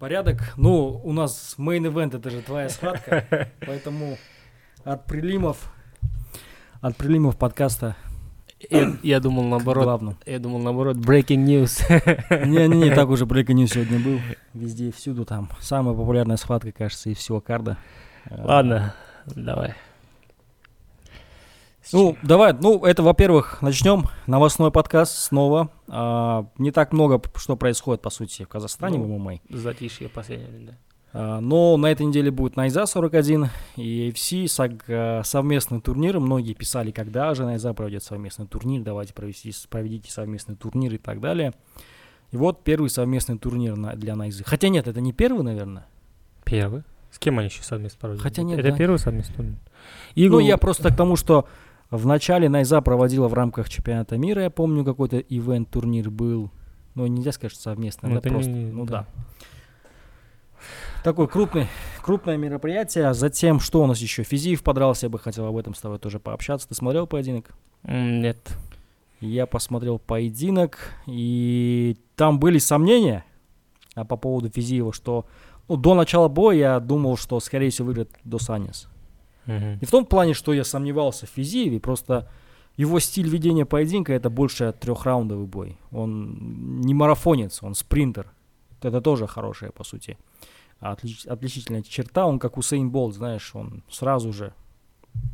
Порядок. Ну, у нас main event это же твоя схватка, поэтому от прилимов, от прилимов подкаста Я, я думал наоборот. главным. Я думал наоборот. Breaking news. Не-не-не, так уже breaking news сегодня был. Везде и всюду там. Самая популярная схватка, кажется, из всего карда. Ладно, давай. Ну, давай, ну, это, во-первых, начнем. Новостной подкаст снова. А, не так много, что происходит, по сути, в Казахстане Ну. в ММА. Затишье последнее, да. А, Но на этой неделе будет Найза 41 и AFC сог- а, совместный турнир. Многие писали, когда же Найза проведет совместный турнир, давайте провести, проведите совместный турнир и так далее. И вот первый совместный турнир на- для Найзы. Хотя нет, это не первый, наверное. Первый. С кем они еще совместно проводили? Хотя нет, Это да. первый совместный турнир? Ну, Игл- я просто к тому, что в начале Найза проводила в рамках чемпионата мира, я помню, какой-то ивент-турнир был. Ну, нельзя сказать, что совместно, Ну, да, это не- просто. ну да. да. Такой крупный, крупное мероприятие. Затем, что у нас еще? Физиев подрался, я бы хотел об этом с тобой тоже пообщаться. Ты смотрел поединок? Нет. Я посмотрел поединок, и там были сомнения а, по поводу Физиева, что ну, до начала боя я думал, что, скорее всего, выиграет Дос Аньес. Не в том плане, что я сомневался в Физиеве, просто его стиль ведения поединка это больше трехраундовый бой. Он не марафонец, он спринтер. Это тоже хорошая, по сути, отлич- отличительная черта. Он как Усейн Болт, знаешь, он сразу же.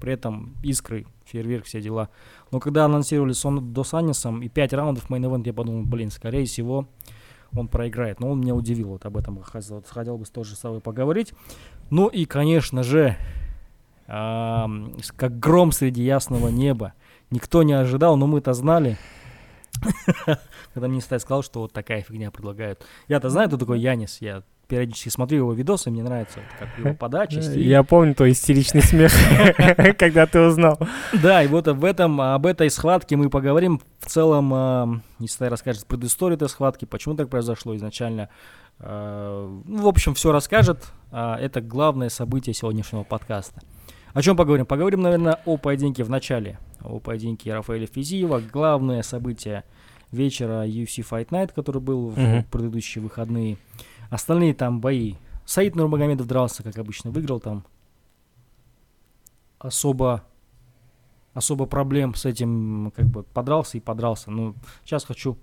При этом искры, фейерверк, все дела. Но когда анонсировали Сон до Саннисом и 5 раундов мейн я подумал, блин, скорее всего, он проиграет. Но он меня удивил, вот об этом хотел, хотел бы тоже с тобой поговорить. Ну и, конечно же, как гром среди ясного неба. Никто не ожидал, но мы-то знали. Когда мне Стай сказал, что вот такая фигня предлагают. Я-то знаю, кто такой Янис. Я периодически смотрю его видосы, мне нравится, как его подача, стиль. Я помню твой истеричный смех, когда ты узнал. Да, и вот об этом, об этой схватке мы поговорим. В целом, ам, Истай расскажет предысторию этой схватки, почему так произошло изначально. А, Ну, в общем, все расскажет. А, Это главное событие сегодняшнего подкаста. О чем поговорим? Поговорим, наверное, о поединке в начале. О поединке Рафаэля Физиева. Главное событие вечера UFC Fight Night, который был в Мгм. предыдущие выходные. Остальные там бои. Саид Нурмагомедов дрался, как обычно, выиграл там. Особо особо проблем с этим, как бы, подрался и подрался. Ну, сейчас хочу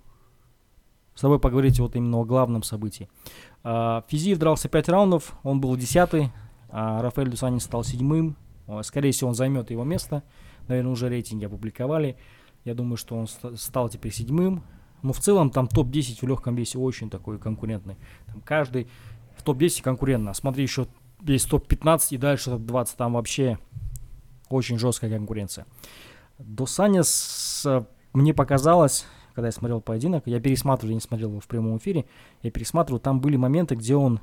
с тобой поговорить вот именно о главном событии. А, Физиев дрался 5 раундов, он был десятый, а Рафаэль Дусанин стал седьмым. О, Скорее всего, он займет его место. Наверное, уже рейтинги опубликовали. Я думаю, что он ста- стал теперь седьмым. Но в целом там топ-10 в легком весе очень такой конкурентный. Там каждый в топ-10 конкурентно. Смотри, еще есть топ-15 и дальше топ-20. Там вообще очень жесткая конкуренция. Досанис, э, мне показалось, когда я смотрел поединок, я пересматривал, я не смотрел его в прямом эфире, я пересматривал, там были моменты, где он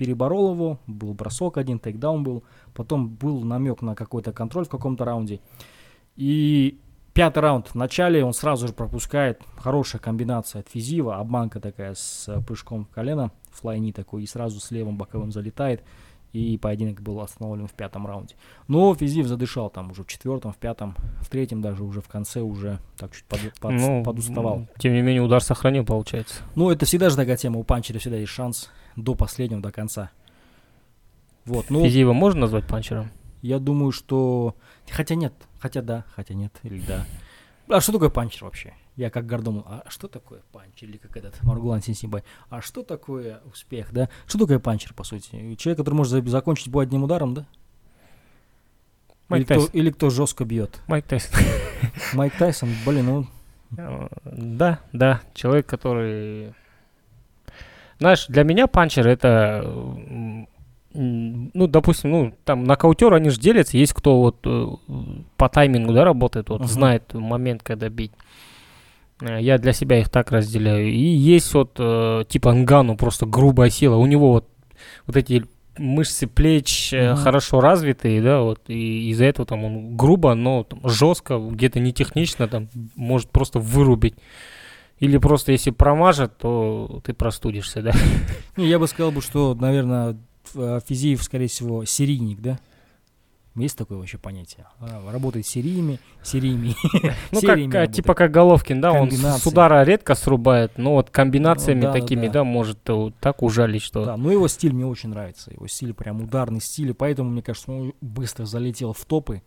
переборол его, был бросок один, тейкдаун был, потом был намек на какой-то контроль в каком-то раунде. И пятый раунд в начале он сразу же пропускает, хорошая комбинация от Физива, обманка такая с э, прыжком в колено, флайни такой, и сразу с левым боковым залетает, и поединок был остановлен в пятом раунде. Но Физиев задышал там уже в четвертом, в пятом, в третьем даже уже в конце уже так чуть под- под- Ну, подуставал. Тем не менее, удар сохранил, получается. Ну, это всегда же такая тема, у панчера всегда есть шанс до последнего, до конца. Вот, ну, Физиева можно назвать панчером? я думаю, что... Хотя нет, хотя да, хотя нет, или да. А что такое панчер вообще? Я как Гордон, а что такое панчер? Или как этот Маргулан Синсибай. А что такое успех, да? Что такое панчер, по сути? Человек, который может за- закончить бой одним ударом, да? Или Майк кто, Тайсон. или кто жестко бьет? Майк Тайсон. Майк Тайсон, блин, ну... Э, Да, да, человек, который... Знаешь, для меня панчер это, ну, допустим, ну, там нокаутер, они же делятся, есть кто вот э, по таймингу, да, работает, вот Мгм. знает момент, когда бить. Э, Я для себя их так разделяю. И есть вот э, типа Нгану, просто грубая сила. У него вот, вот эти мышцы плеч э, Мгм. хорошо развитые, да, вот, и из-за этого там он грубо, но там, жестко, где-то не технично, там, может просто вырубить. Или просто если промажет, то ты простудишься, да. Не, я бы сказал, бы, что, наверное, Ф- Физиев, скорее всего, серийник, да? Есть такое вообще понятие? А, Работает сериями, сериями, Ну, как, сериями а, работает. типа как Головкин, да, он с удара редко срубает, но вот комбинациями Ну, да, такими, да. да, может э, так ужалить, что... Да, но его стиль мне очень нравится. Его стиль прям ударный стиль, и поэтому, мне кажется, он быстро залетел в топы.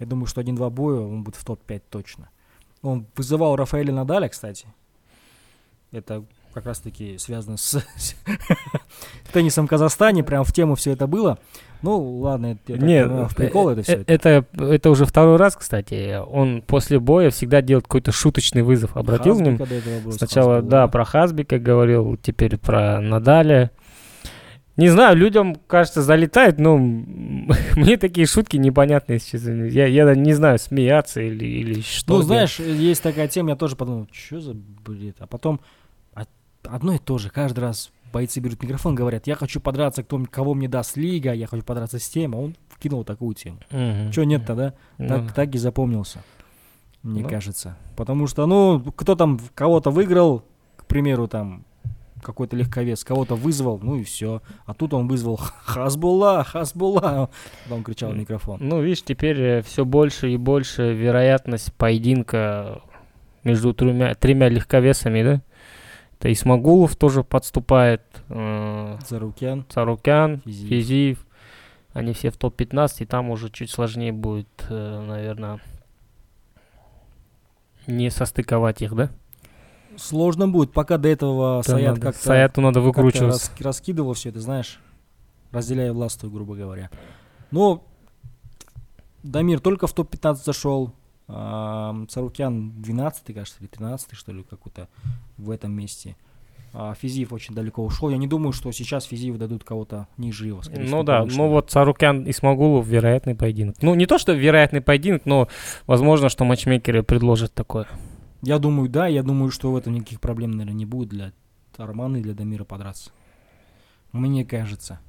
Я думаю, что один-два боя он будет в топ-5 точно. Он вызывал Рафаэля Надаля, кстати. Это как раз-таки связано с теннисом в Казахстане, прям в тему все это было. Ну, ладно, это, я так Не, понимаю, в прикол это все. э, это, это уже второй раз, кстати. Он после боя всегда делает какой-то шуточный вызов. Обратил внимание? Сначала, да, про Хазбика говорил, теперь про Надаля. Не знаю, людям, кажется, залетает, но мне такие шутки непонятные, если честно. Я, я не знаю, смеяться или, или что. Ну, знаешь, есть такая тема, я тоже подумал, что за бред? А потом одно и то же, каждый раз бойцы берут микрофон, говорят, я хочу подраться, кто, кого мне даст лига, я хочу подраться с тем, а он вкинул такую тему. Мгм. Чего нет тогда? Ну, Так, так и запомнился, мне Ну. кажется. Потому что, ну, кто там кого-то выиграл, к примеру, там, какой-то легковес, кого-то вызвал, ну и все. А тут он вызвал Хасбулла, Хасбулла. Потом кричал в микрофон. Ну, видишь, теперь все больше и больше вероятность поединка между тремя, тремя легковесами, да? Это Исмагулов тоже подступает, э, Зарукян, Царукян, Физиев. Физиев. Они все в топ-15, и там уже чуть сложнее будет, наверное, не состыковать их, да? Сложно будет, пока до этого Там Саят как-то Саяту надо выкручиваться. рас- раскидывал все это, знаешь, разделяя властвую, грубо говоря. Но Дамир только в топ-15 зашел. Царукян 12 кажется, или 13 что ли, какой-то в этом месте. А Физиев очень далеко ушел. Я не думаю, что сейчас Физиев дадут кого-то ниже его. скорее Ну да, повыше. ну вот Царукян и Смогулов вероятный поединок. Ну не то, что вероятный поединок, но возможно, что матчмейкеры предложат такое. Я думаю, да, я думаю, что в этом никаких проблем, наверное, не будет для Армана и для Дамира подраться. Мне кажется.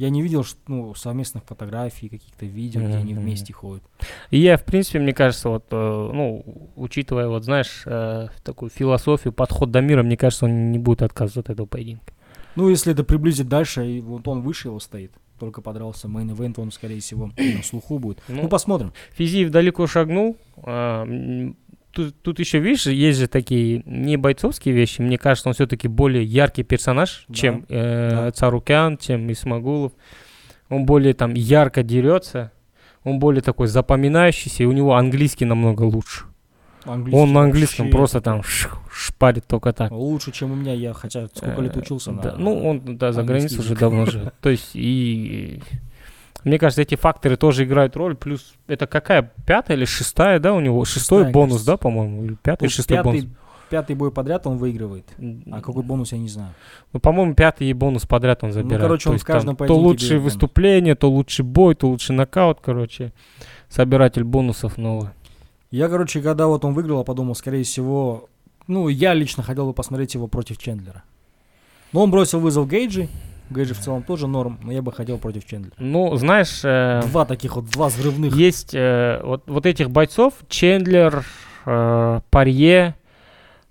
Я не видел ну, совместных фотографий, каких-то видео, где они вместе ходят. И я, в принципе, мне кажется, вот, э, ну, учитывая, вот, знаешь, э, такую философию, подход Дамира, мне кажется, он не будет отказываться от этого поединка. Ну, если это приблизить дальше, и вот он выше его стоит, только подрался мейн ивент, он, скорее всего, на слуху будет. Ну, Ну, посмотрим. Физиев далеко шагнул. Тут, тут еще, видишь, есть же такие не бойцовские вещи. Мне кажется, он все-таки более яркий персонаж, Да. чем э, Да. Царукян, чем Исмагулов. Он более там ярко дерется. Он более такой запоминающийся, и у него английский намного лучше. Английский он на английском вообще просто там ш- шпарит только так. Лучше, чем у меня, я хотя сколько лет Э, учился на... да, Ну, он, да, за границей уже давно живет. То есть, и... Мне кажется, эти факторы тоже играют роль. Плюс, это какая? Пятая или шестая, да, у него? Шестой Шестая, бонус, кажется. да, по-моему? Или пятый, Тут шестой бонус? пятый, пятый бой подряд он выигрывает. А какой бонус, я не знаю. Ну, по-моему, пятый бонус подряд он забирает. короче, То он есть в каждом там то лучшие берет бонус. выступления, то лучший бой, то лучший нокаут, короче. Собиратель бонусов новый. Я, короче, когда вот он выиграл, я подумал, скорее всего, ну, я лично хотел бы посмотреть его против Чендлера. Но он бросил вызов Гейджи. Гейджи в целом тоже норм, но я бы хотел против Чендлера. Ну, знаешь, э, Два таких вот, два взрывных. есть э, вот, вот этих бойцов, Чендлер, э, Парье,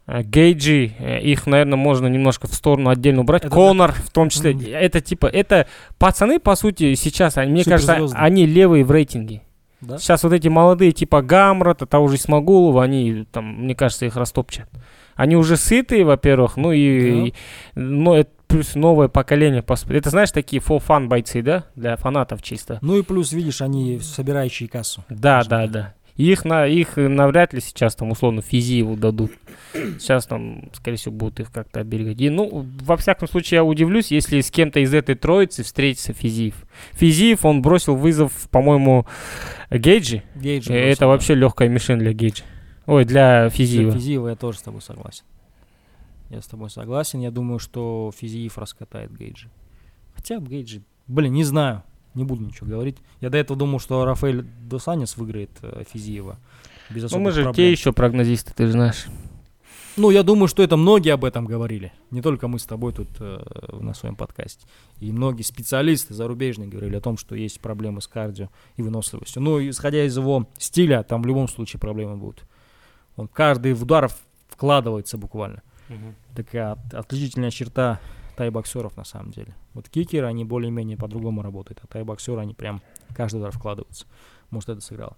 э, Гейджи, э, их, наверное, можно немножко в сторону отдельно убрать. Это Конор, в том числе. Мгм. Это типа, это пацаны, по сути, сейчас, они, мне кажется, они левые в рейтинге. Да? Сейчас вот эти молодые, типа Гамрата, того же Исмагулова, они там, мне кажется, их растопчат. Они уже сытые, во-первых, ну и, Да. и- но это плюс новое поколение. Это, знаешь, такие фо-фан бойцы, да? Для фанатов чисто. Ну и плюс, видишь, они собирающие кассу. Да, да, так. да. Их, на, их навряд ли сейчас там условно Физиеву дадут. Сейчас там, скорее всего, будут их как-то оберегать. И, ну, во всяком случае, я удивлюсь, если с кем-то из этой троицы встретится Физиев. Физиев, он бросил вызов, по-моему, Гейджи. Гейджи Э, бросил, Это да. вообще легкая мишень для Гейджа. Ой, для Для Физиева. Физиева я тоже с тобой согласен. Я с тобой согласен. Я думаю, что Физиев раскатает Гейджи. Хотя Гейджи, блин, не знаю. Не буду ничего говорить. Я до этого думал, что Рафаэль Досанис выиграет э, Физиева. Без Ну, особых мы же проблем. те еще прогнозисты, ты же знаешь. Ну, я думаю, что это многие об этом говорили. Не только мы с тобой тут э, на своем подкасте. И многие специалисты зарубежные говорили о том, что есть проблемы с кардио и выносливостью. Ну, исходя из его стиля, там в любом случае проблемы будут. Он каждый удар вкладывается буквально. Такая от- отличительная черта тай-боксеров на самом деле. Вот кикеры, они более-менее по-другому работают, а тай-боксеры, они прям каждый удар вкладываются. Может, это сыграло.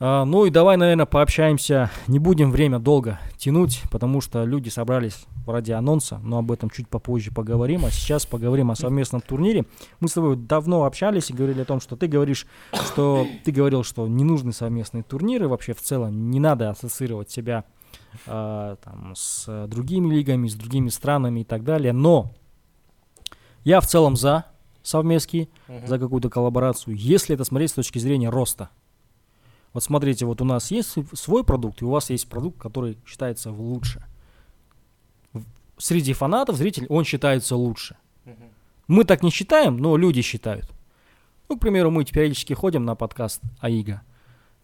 А, ну и давай, наверное, пообщаемся. Не будем время долго тянуть, потому что люди собрались ради анонса, но об этом чуть попозже поговорим. А сейчас поговорим о совместном турнире. Мы с тобой давно общались и говорили о том, что ты говоришь, что ты говорил, что не нужны совместные турниры вообще в целом. Не надо ассоциировать себя э, там, с другими лигами, с другими странами и так далее. Но я в целом за совместки, за какую-то коллаборацию, если это смотреть с точки зрения роста. Вот смотрите, вот у нас есть свой продукт, и у вас есть продукт, который считается лучше. Среди фанатов, зрителей, он считается лучше. Мы так не считаем, но люди считают. Ну, к примеру, мы периодически ходим на подкаст АИГа.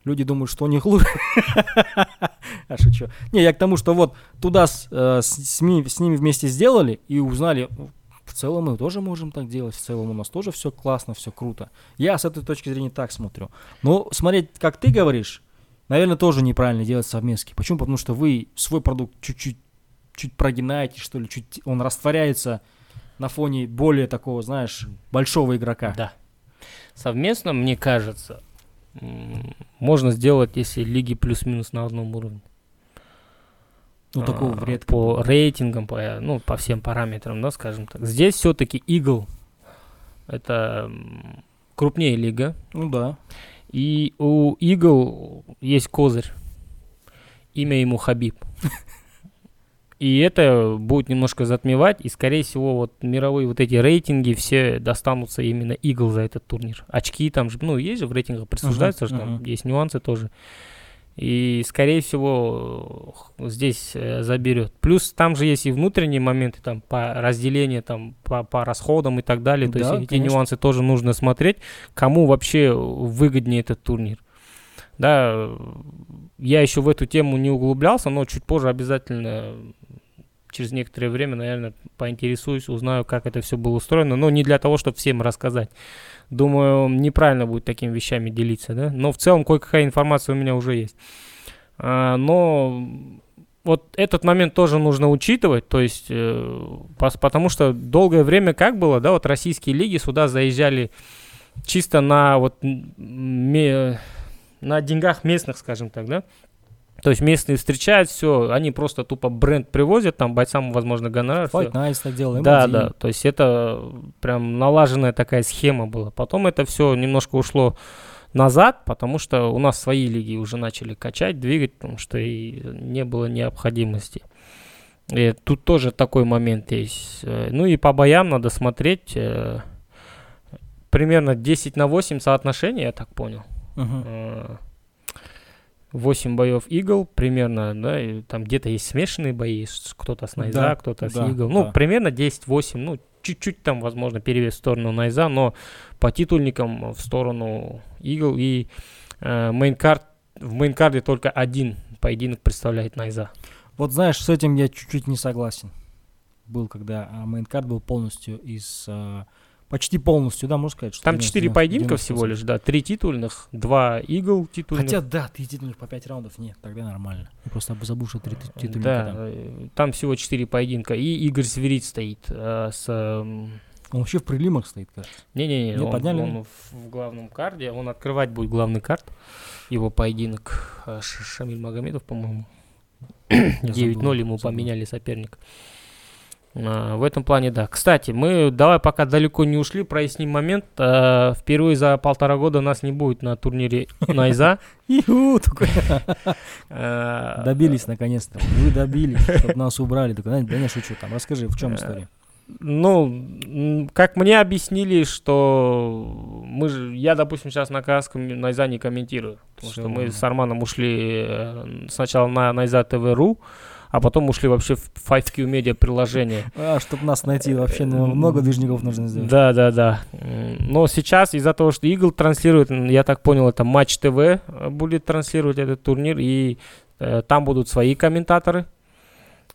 Люди думают, что у них лучше. А шучу. Не, я к тому, что вот туда с, э, ними, ними вместе сделали и узнали, в целом мы тоже можем так делать, в целом у нас тоже все классно, все круто. Я с этой точки зрения так смотрю. Но смотреть, как ты говоришь, наверное, тоже неправильно делать совместки. Почему? Потому что вы свой продукт чуть-чуть чуть прогинаете, что ли, чуть он растворяется на фоне более такого, знаешь, большого игрока. Да. Совместно, мне кажется, можно сделать, если лиги плюс-минус на одном уровне. Ну, а, такого редко. По рейтингам, по, ну, по всем параметрам, да, скажем так. Здесь все-таки Eagle это крупнее лига. Ну да. И у Eagle есть козырь. Имя ему Хабиб. И это будет немножко затмевать, и, скорее всего, вот мировые вот эти рейтинги все достанутся именно Eagle за этот турнир. Очки там же, ну, есть же в рейтингах присуждаются, uh-huh, там uh-huh. есть нюансы тоже. И, скорее всего, здесь э, заберет. Плюс там же есть и внутренние моменты, там, по разделению, там, по, по расходам и так далее. То да, есть эти нюансы тоже нужно смотреть, кому вообще выгоднее этот турнир. Да, я еще в эту тему не углублялся, но чуть позже обязательно через некоторое время, наверное, поинтересуюсь, узнаю, как это все было устроено, но не для того, чтобы всем рассказать. Думаю, неправильно будет такими вещами делиться, да. Но в целом кое-какая информация у меня уже есть. А, но вот этот момент тоже нужно учитывать, то есть, э, потому что долгое время как было, да, вот российские лиги сюда заезжали чисто на вот ме, на деньгах местных, скажем так, да, то есть местные встречают все, они просто тупо бренд привозят, там бойцам, возможно, гонорар. Fight Nice так делаем. Да, да, то есть это прям налаженная такая схема была. Потом это все немножко ушло назад, потому что у нас свои лиги уже начали качать, двигать, потому что и не было необходимости. И тут тоже такой момент есть. Ну и по боям надо смотреть. Э, примерно 10 на 8 соотношение, я так понял. Uh-huh. 8 боев Eagle примерно, да, и там где-то есть смешанные бои, кто-то с Naiza, да, кто-то да, с Eagle. Ну, да. примерно 10-8, ну, чуть-чуть там, возможно, перевес в сторону Naiza, но по титульникам в сторону Eagle и э, main card, в main card е только один поединок представляет Naiza. Вот знаешь, с этим я чуть-чуть не согласен. Был, когда а, мейнкард был полностью из э, Почти полностью, да, можно сказать. Что Там 4 поединка всего лишь, да. Три титульных, два игл титульных. Хотя, да, три титульных по 5 раундов, нет, тогда нормально. Я просто забыл, что три титульных. Да, там. Э, там всего 4 поединка. И Игорь Сверид стоит э, с... Э, он вообще в прилимах стоит, кажется. Не-не-не, он, подняли? он в, в главном карде, он открывать будет главный карт. Его поединок э, Шамиль Магомедов, по-моему. 9-0 ему забыл. поменяли соперник. А, в этом плане, да. Кстати, мы давай пока далеко не ушли, проясним момент. А, впервые за полтора года нас не будет на турнире Найза. А, добились наконец-то. Вы добились, чтобы нас убрали. Да не шучу там. Расскажи, в чем история? Ну, как мне объяснили, что мы же, я, допустим, сейчас на казахском Найза не комментирую, потому что мы с Арманом ушли э, сначала на Найза ТВ.ру, а потом ушли вообще в 5Q Media приложение. А, чтобы нас найти вообще ну, много движников нужно сделать. Да, да, да. Но сейчас из-за того, что Eagle транслирует, я так понял, это Матч ТВ э, будет транслировать этот турнир, и э, там будут свои комментаторы.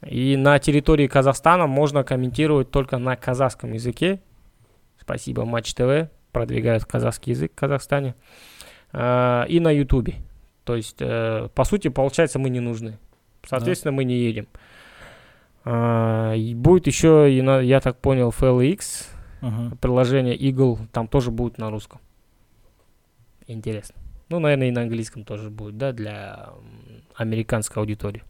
И на территории Казахстана можно комментировать только на казахском языке. Спасибо Матч ТВ, продвигают казахский язык в Казахстане. Э, и на Ютубе. То есть, э, по сути, получается, мы не нужны. Соответственно, да. мы не едем. А, и будет еще, я так понял, FLX, Мгм. приложение Eagle, там тоже будет на русском. Интересно. Ну, наверное, и на английском тоже будет, да, для американской аудитории.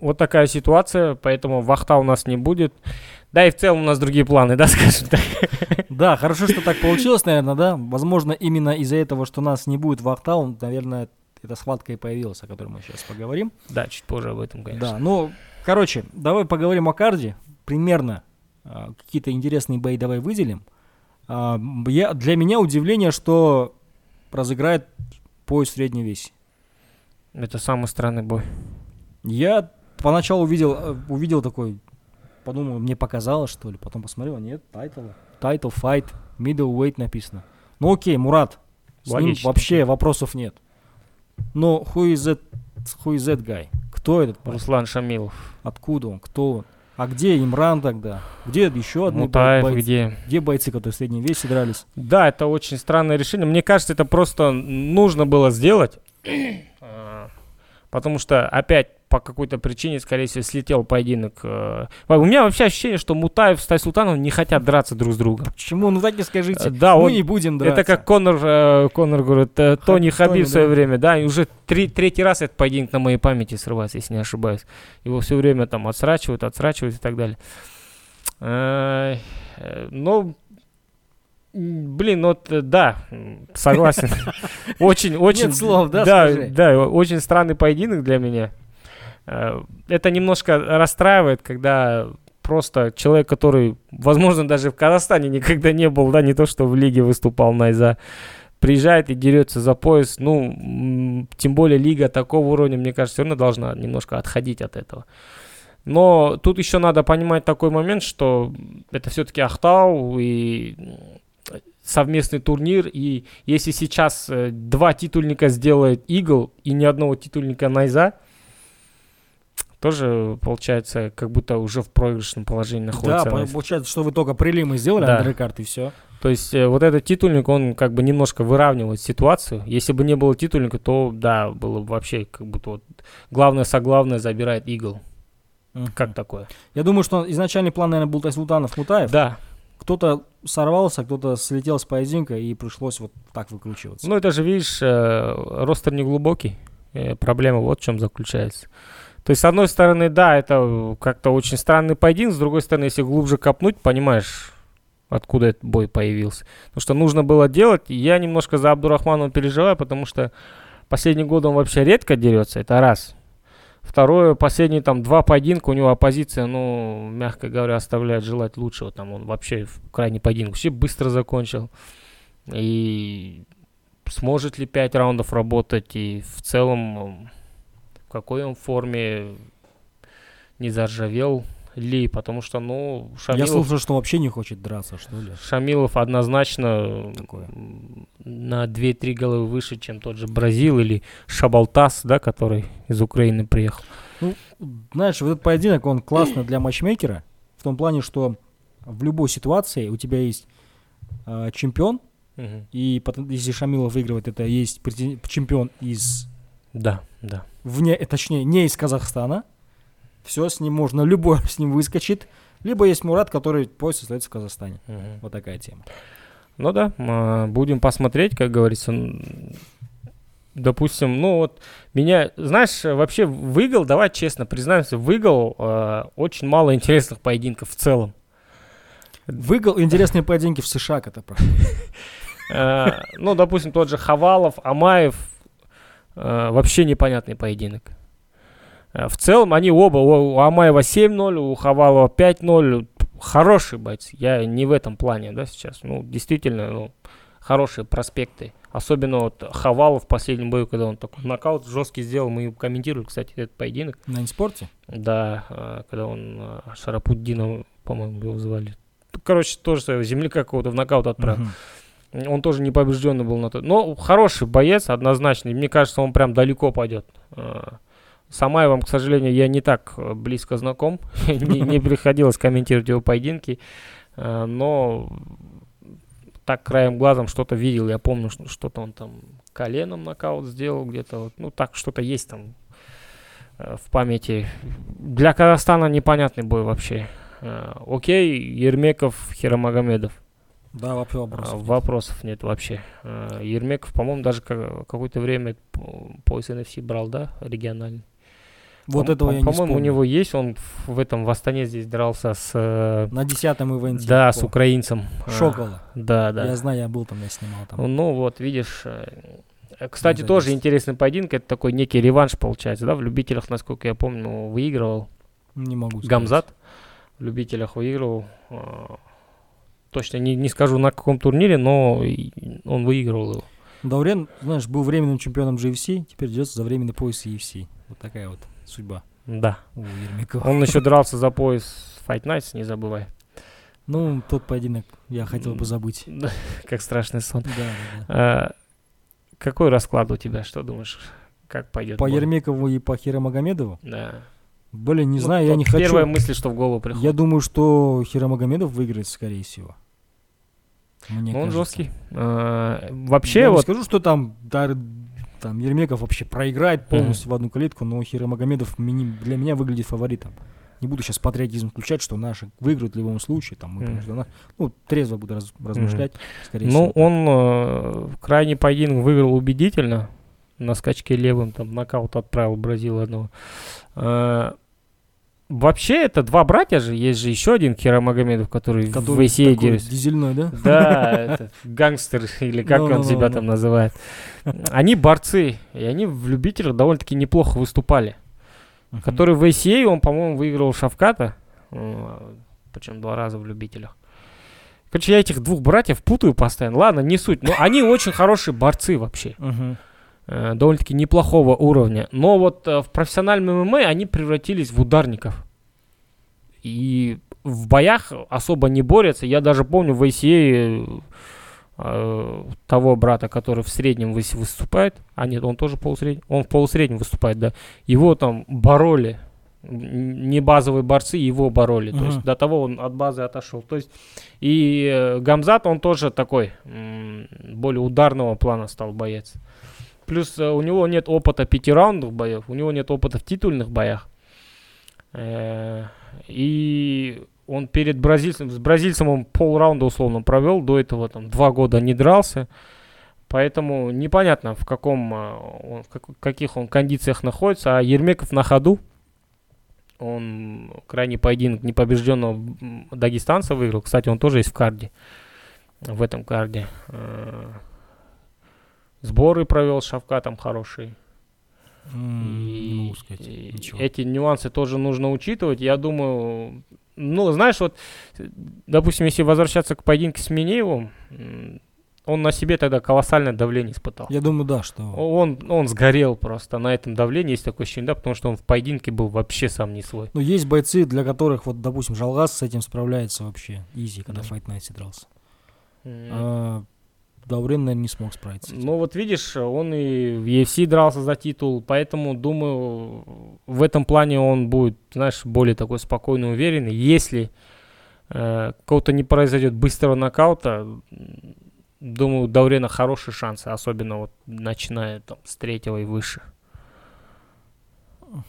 Вот такая ситуация, поэтому вахта у нас не будет. Да и в целом у нас другие планы, да, скажем так. Да, хорошо, что так получилось, наверное, да. Возможно, именно из-за этого, что нас не будет в Ахтау, наверное, эта схватка и появилась, о которой мы сейчас поговорим. Да, чуть позже об этом, конечно. Да, ну, короче, давай поговорим о карде. Примерно а, какие-то интересные бои давай выделим. М, я, для меня удивление, что разыграет пояс в среднем весе. Это самый странный бой. Я поначалу увидел, э, увидел такой, подумал, мне показалось, что ли, потом посмотрел, нет, title, title fight, middleweight написано. Ну окей, Мурат, с ним Логично. вообще вопросов нет. Но who is that, who is that guy? Кто этот парень? Руслан Шамилов. Откуда он? Кто он? А где Имран тогда? Где еще одни Мутаев бойцы? где? Где бойцы, которые в среднем весе дрались? Да, это очень странное решение. Мне кажется, это просто нужно было сделать. А, Потому что опять по какой-то причине, скорее всего, слетел поединок. э. У меня вообще ощущение, что Мутаев с Тайсултанов не хотят драться друг с другом. Почему? Ну так и скажите. Э, Да, Мы он- не будем драться. Это как Конор, э, Конор говорит, Тони Тони, Хабиб в свое да. время, да, и уже три, третий раз этот поединок на моей памяти срывается, если не ошибаюсь. Его все время там отсрачивают, отсрачивают и так далее. Э, Ну, блин, вот, да, согласен. Очень, очень... Нет слов, да, Да, да, очень странный поединок для меня. Э, Это немножко расстраивает, когда просто человек, который, возможно, даже в Казахстане никогда не был, да, не то, что в лиге выступал Найза, приезжает и дерется за пояс. Ну, тем более лига такого уровня, мне кажется, все равно должна немножко отходить от этого. Но тут еще надо понимать такой момент, что это все-таки Ахтау и совместный турнир, и если сейчас э, два титульника сделает Игл и ни одного титульника Найза, тоже получается, как будто уже в проигрышном положении Да, находится. по- Найз. получается, что вы только прилимы сделали, Да. андеркарт, и все. То есть э, вот этот титульник, он как бы немножко выравнивает ситуацию. Если бы не было титульника, то да, было бы вообще как будто вот главное соглавное забирает Игл. Как такое? Я думаю, что изначальный план, наверное, был Тайсултанов Мутаев. Да, Кто-то сорвался, кто-то слетел с поединка, и пришлось вот так выкручиваться. ну это же, видишь, э, ростер не глубокий. Э, Проблема вот в чем заключается. То есть, с одной стороны, да, это как-то очень странный поединок, с другой стороны, если глубже копнуть, понимаешь, откуда этот бой появился. Потому что нужно было делать. Я немножко за Абдурахманова переживаю, потому что последние годы он вообще редко дерется, это раз. Второе, последние там два поединка у него оппозиция, ну, мягко говоря, оставляет желать лучшего. Там он вообще в крайний поединок вообще быстро закончил. И сможет ли пять раундов работать, и в целом в какой он форме не заржавел ли, потому что, ну, Я Шамилов, слышал, что вообще не хочет драться, что ли. Шамилов однозначно Такое. на 2-3 головы выше, чем тот же Бразил или Шабалтас, да, который из Украины приехал. Знаешь, вот этот поединок, он классный для матчмейкера, в том плане, что в любой ситуации у тебя есть э, чемпион, и потом, если Шамилов выигрывает, это есть чемпион из Да, да. вне, точнее, не из Казахстана. Все, с ним можно, любой с ним выскочит. Либо есть Мурат, который пояс остается в Казахстане. Мгм. Вот такая тема. Ну да, м, будем посмотреть, как говорится. Допустим, ну вот меня, знаешь, вообще выиграл, давай честно признаемся, выиграл э, очень мало интересных поединков в целом. Выиграл интересные поединки в США, когда проходит. Э, Ну, допустим, тот же Хавалов, Амаев, вообще непонятный поединок. Э, В целом они оба, у Амаева 7-0, у Хавалова 5-0, хорошие бойцы. Я не в этом плане, да, сейчас. Ну, действительно, ну, хорошие проспекты. Особенно вот Хавалов в последнем бою, когда он такой нокаут жесткий сделал, мы комментировали, кстати, этот поединок. На инспорте? Да, э, когда он э, Шарапуддина, по-моему, его звали. Короче, тоже своего земляка какого-то в нокаут отправил. Мгм. Он тоже не побежденный был на то. Но хороший боец, однозначно. И мне кажется, он прям далеко пойдет. Э, С Амаевым, к сожалению, я не так э, близко знаком. не, приходилось комментировать его поединки. Э, Но так краем глазом что-то видел. Я помню, что- что-то он там коленом нокаут сделал где-то. вот. Ну, так что-то есть там. в памяти. Для Казахстана непонятный бой вообще. Окей, Ермеков, Хирамагомедов. Да, вообще А, вопросов. нет. Вопросов нет вообще. Э, Ермеков, по-моему, даже ка- какое-то время пояс NFC брал, да, региональный. Вот По- этого по- я не По-моему, у него есть, он в- этом в Астане здесь дрался с... э, На десятом ивенте. Да, с по украинцем. А, Шокола. Да, да. Я знаю, я был там, я снимал там. Ну вот, видишь. э, э, Кстати, Да, тоже есть. интересный поединок. Это такой некий реванш получается, да? В любителях, насколько я помню, выигрывал Не могу сказать. Гамзат. В любителях выигрывал. Точно не, не скажу на каком турнире, но он выигрывал его. Даурен, знаешь, был временным чемпионом GFC, теперь дерется за временный пояс UFC. Вот такая вот судьба Да. у Ермякова. Он еще дрался за пояс Fight Nights, не забывай. Ну, тот поединок я хотел бы забыть. Как страшный сон. Да, да, да. Э, Какой расклад у тебя? Что думаешь? Как пойдет? По бой? Ермекову и по Хирамагомедову? Да. Блин, не Ну, знаю, я вот не хочу. Первая мысль, что в голову приходит. Я думаю, что Хирамагомедов выиграет, скорее всего. Мне Ну, он кажется. жесткий. Э, Вообще, я не вот скажу, что там, Дар- там Ермеков вообще проиграет полностью в одну клетку, но Хирамагомедов для меня выглядит фаворитом. Не буду сейчас патриотизм включать, что наши выиграют в любом случае. Там, мы, Мгм. потому что на- ну, трезво буду раз- размышлять, скорее Ну, всего. он э, крайний поединок выиграл убедительно. На скачке левым там нокаут отправил Бразил одного. Э, вообще, это два братья же. Есть же еще один Кира Магомедов, который, в Который ACA такой дерется. дизельной, да? Да, это гангстер, или как он себя там называет. Они борцы, и они в любителях довольно-таки неплохо выступали. Который в ACA, он, по-моему, выиграл Шавката. Причем два раза в любителях. Короче, я этих двух братьев путаю постоянно. Ладно, не суть. Но они очень хорошие борцы вообще. Мгм. Э, довольно-таки неплохого уровня. Но вот э, в профессиональном ММА они превратились в ударников. И в боях особо не борются. Я даже помню в ACA э, того брата, который в среднем выс- выступает. А нет, он тоже полусредний. Он в полусреднем выступает, да. Его там бороли. Не базовые борцы, его бороли. То есть до того он от базы отошел. То есть и Гамзат, он тоже такой более ударного плана стал боец. Плюс э, у него нет опыта пятираундных боев, у него нет опыта в титульных боях. Э, И он перед бразильцем, с бразильцем он полраунда условно провел, до этого там два года не дрался. Поэтому непонятно, в каком, э, он- в как- каких он кондициях находится. А Ермеков на ходу. Он крайний поединок непобежденного дагестанца выиграл. Кстати, он тоже есть в карде. В этом карде. Сборы провел с Шавкатом хорошие. М, Не И, могу сказать. и Ничего. эти нюансы тоже нужно учитывать. Я думаю, ну, знаешь, вот, допустим, если возвращаться к поединку с Минеевым, он на себе тогда колоссальное давление испытал. Я думаю, да, что... Он, он сгорел просто на этом давлении, есть такое ощущение, да, потому что он в поединке был вообще сам не свой. Ну, есть бойцы, для которых, вот, допустим, Жалгас с этим справляется вообще. Изи, когда Да. в Fight Night дрался. М. А Даурен, наверное, не смог справиться. Ну вот видишь, он и в UFC дрался за титул, поэтому думаю, в этом плане он будет, знаешь, более такой спокойный, уверенный. Если э, какого-то не произойдет быстрого нокаута, думаю, у Даурена хорошие шансы, особенно вот начиная там с третьего и выше.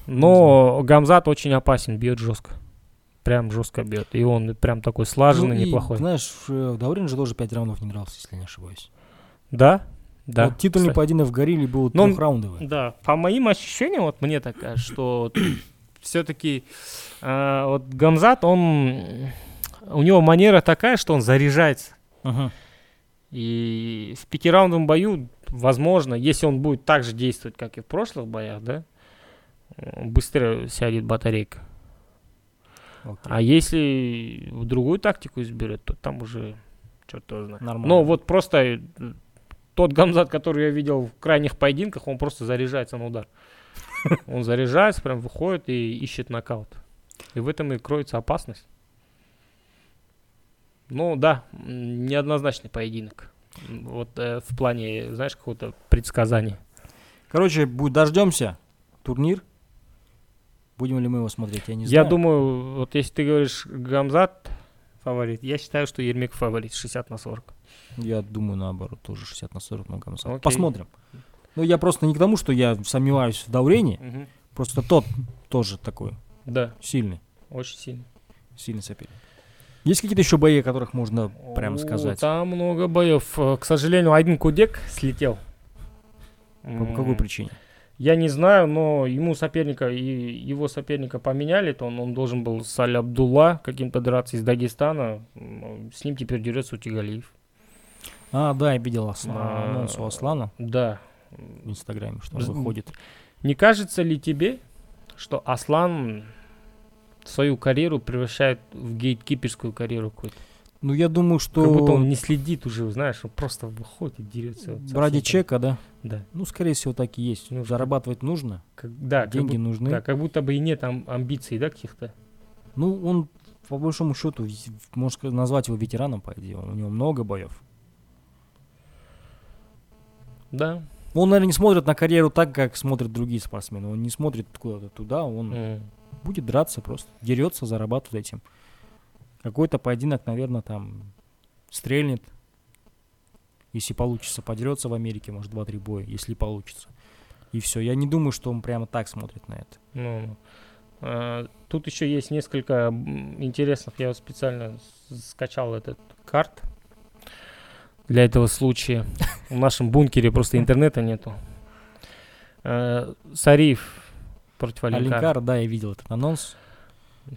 Но Гамзат очень опасен, бьет жестко. Прям жестко бьет. И он прям такой слаженный, Ну и, неплохой. Знаешь, э, Даурен же тоже 5 раундов не дрался, если не ошибаюсь. Да? Да. Вот титульный кстати. поединок в Горилле был Ну, он- трехраундовый. Да, по моим ощущениям, вот мне так кажется, что все-таки вот Гамзат, он у него манера такая, что он заряжается. Ага. И в пятираундовом бою, возможно, если он будет так же действовать, как и в прошлых боях, да, э, быстро сядет батарейка. Окей. А если другую тактику изберет, то там уже что-то знает. Нормально. Но вот просто э, тот Гамзат, который я видел в крайних поединках, он просто заряжается на удар. Он заряжается, прям выходит и ищет нокаут. И в этом и кроется опасность. Ну да, неоднозначный поединок. Вот э, в плане, знаешь, какого-то предсказания. Короче, дождемся. Турнир. Будем ли мы его смотреть, я не Я знаю. думаю, вот если ты говоришь Гамзат фаворит, я считаю, что Ермик фаворит 60 на 40. Я думаю, наоборот, тоже 60 на 40 на Гамзат. Окей. Посмотрим. Ну, я просто не к тому, что я сомневаюсь в Даурене. Мгм. Просто тот тоже такой Да, сильный, очень сильно. сильный соперник. Есть какие-то еще бои, о которых можно прямо сказать? Там много боев. Э, К сожалению, один кудек слетел. По какой причине? Я не знаю, но ему соперника и его соперника поменяли, то он, он должен был с Аль Абдулла каким-то драться из Дагестана. С ним теперь дерется Утигалиев. А, да, я видел Асла- А, анонс у Аслана Да. в Инстаграме, что он выходит. Не кажется ли тебе, что Аслан свою карьеру превращает в гейткиперскую карьеру какую-то? Ну, я думаю, что Как будто он не следит уже, знаешь, он просто выходит, дерется. вот со ради чека, да? Да. Ну, скорее всего, так и есть. Ну, Зарабатывать нужно, Как- да, как деньги будто- нужны. да, как будто бы и нет ам- амбиций, да, каких-то. Ну, он, по большому счету, можно назвать его ветераном, по идее. У него много боев. Да. Он, наверное, не смотрит на карьеру так, как смотрят другие спортсмены. Он не смотрит куда-то туда, он М. будет драться просто, дерется, зарабатывает этим. Какой-то поединок, наверное, там стрельнет. Если получится, подерется в Америке, может, 2-3 боя, если получится. И все. Я не думаю, что он прямо так смотрит на это. Ну. А, тут еще есть несколько интересных. Я специально скачал этот карт для этого случая. В нашем бункере просто интернета нету. А, Сариф против Алинкара. Алинкар, да, я видел этот анонс.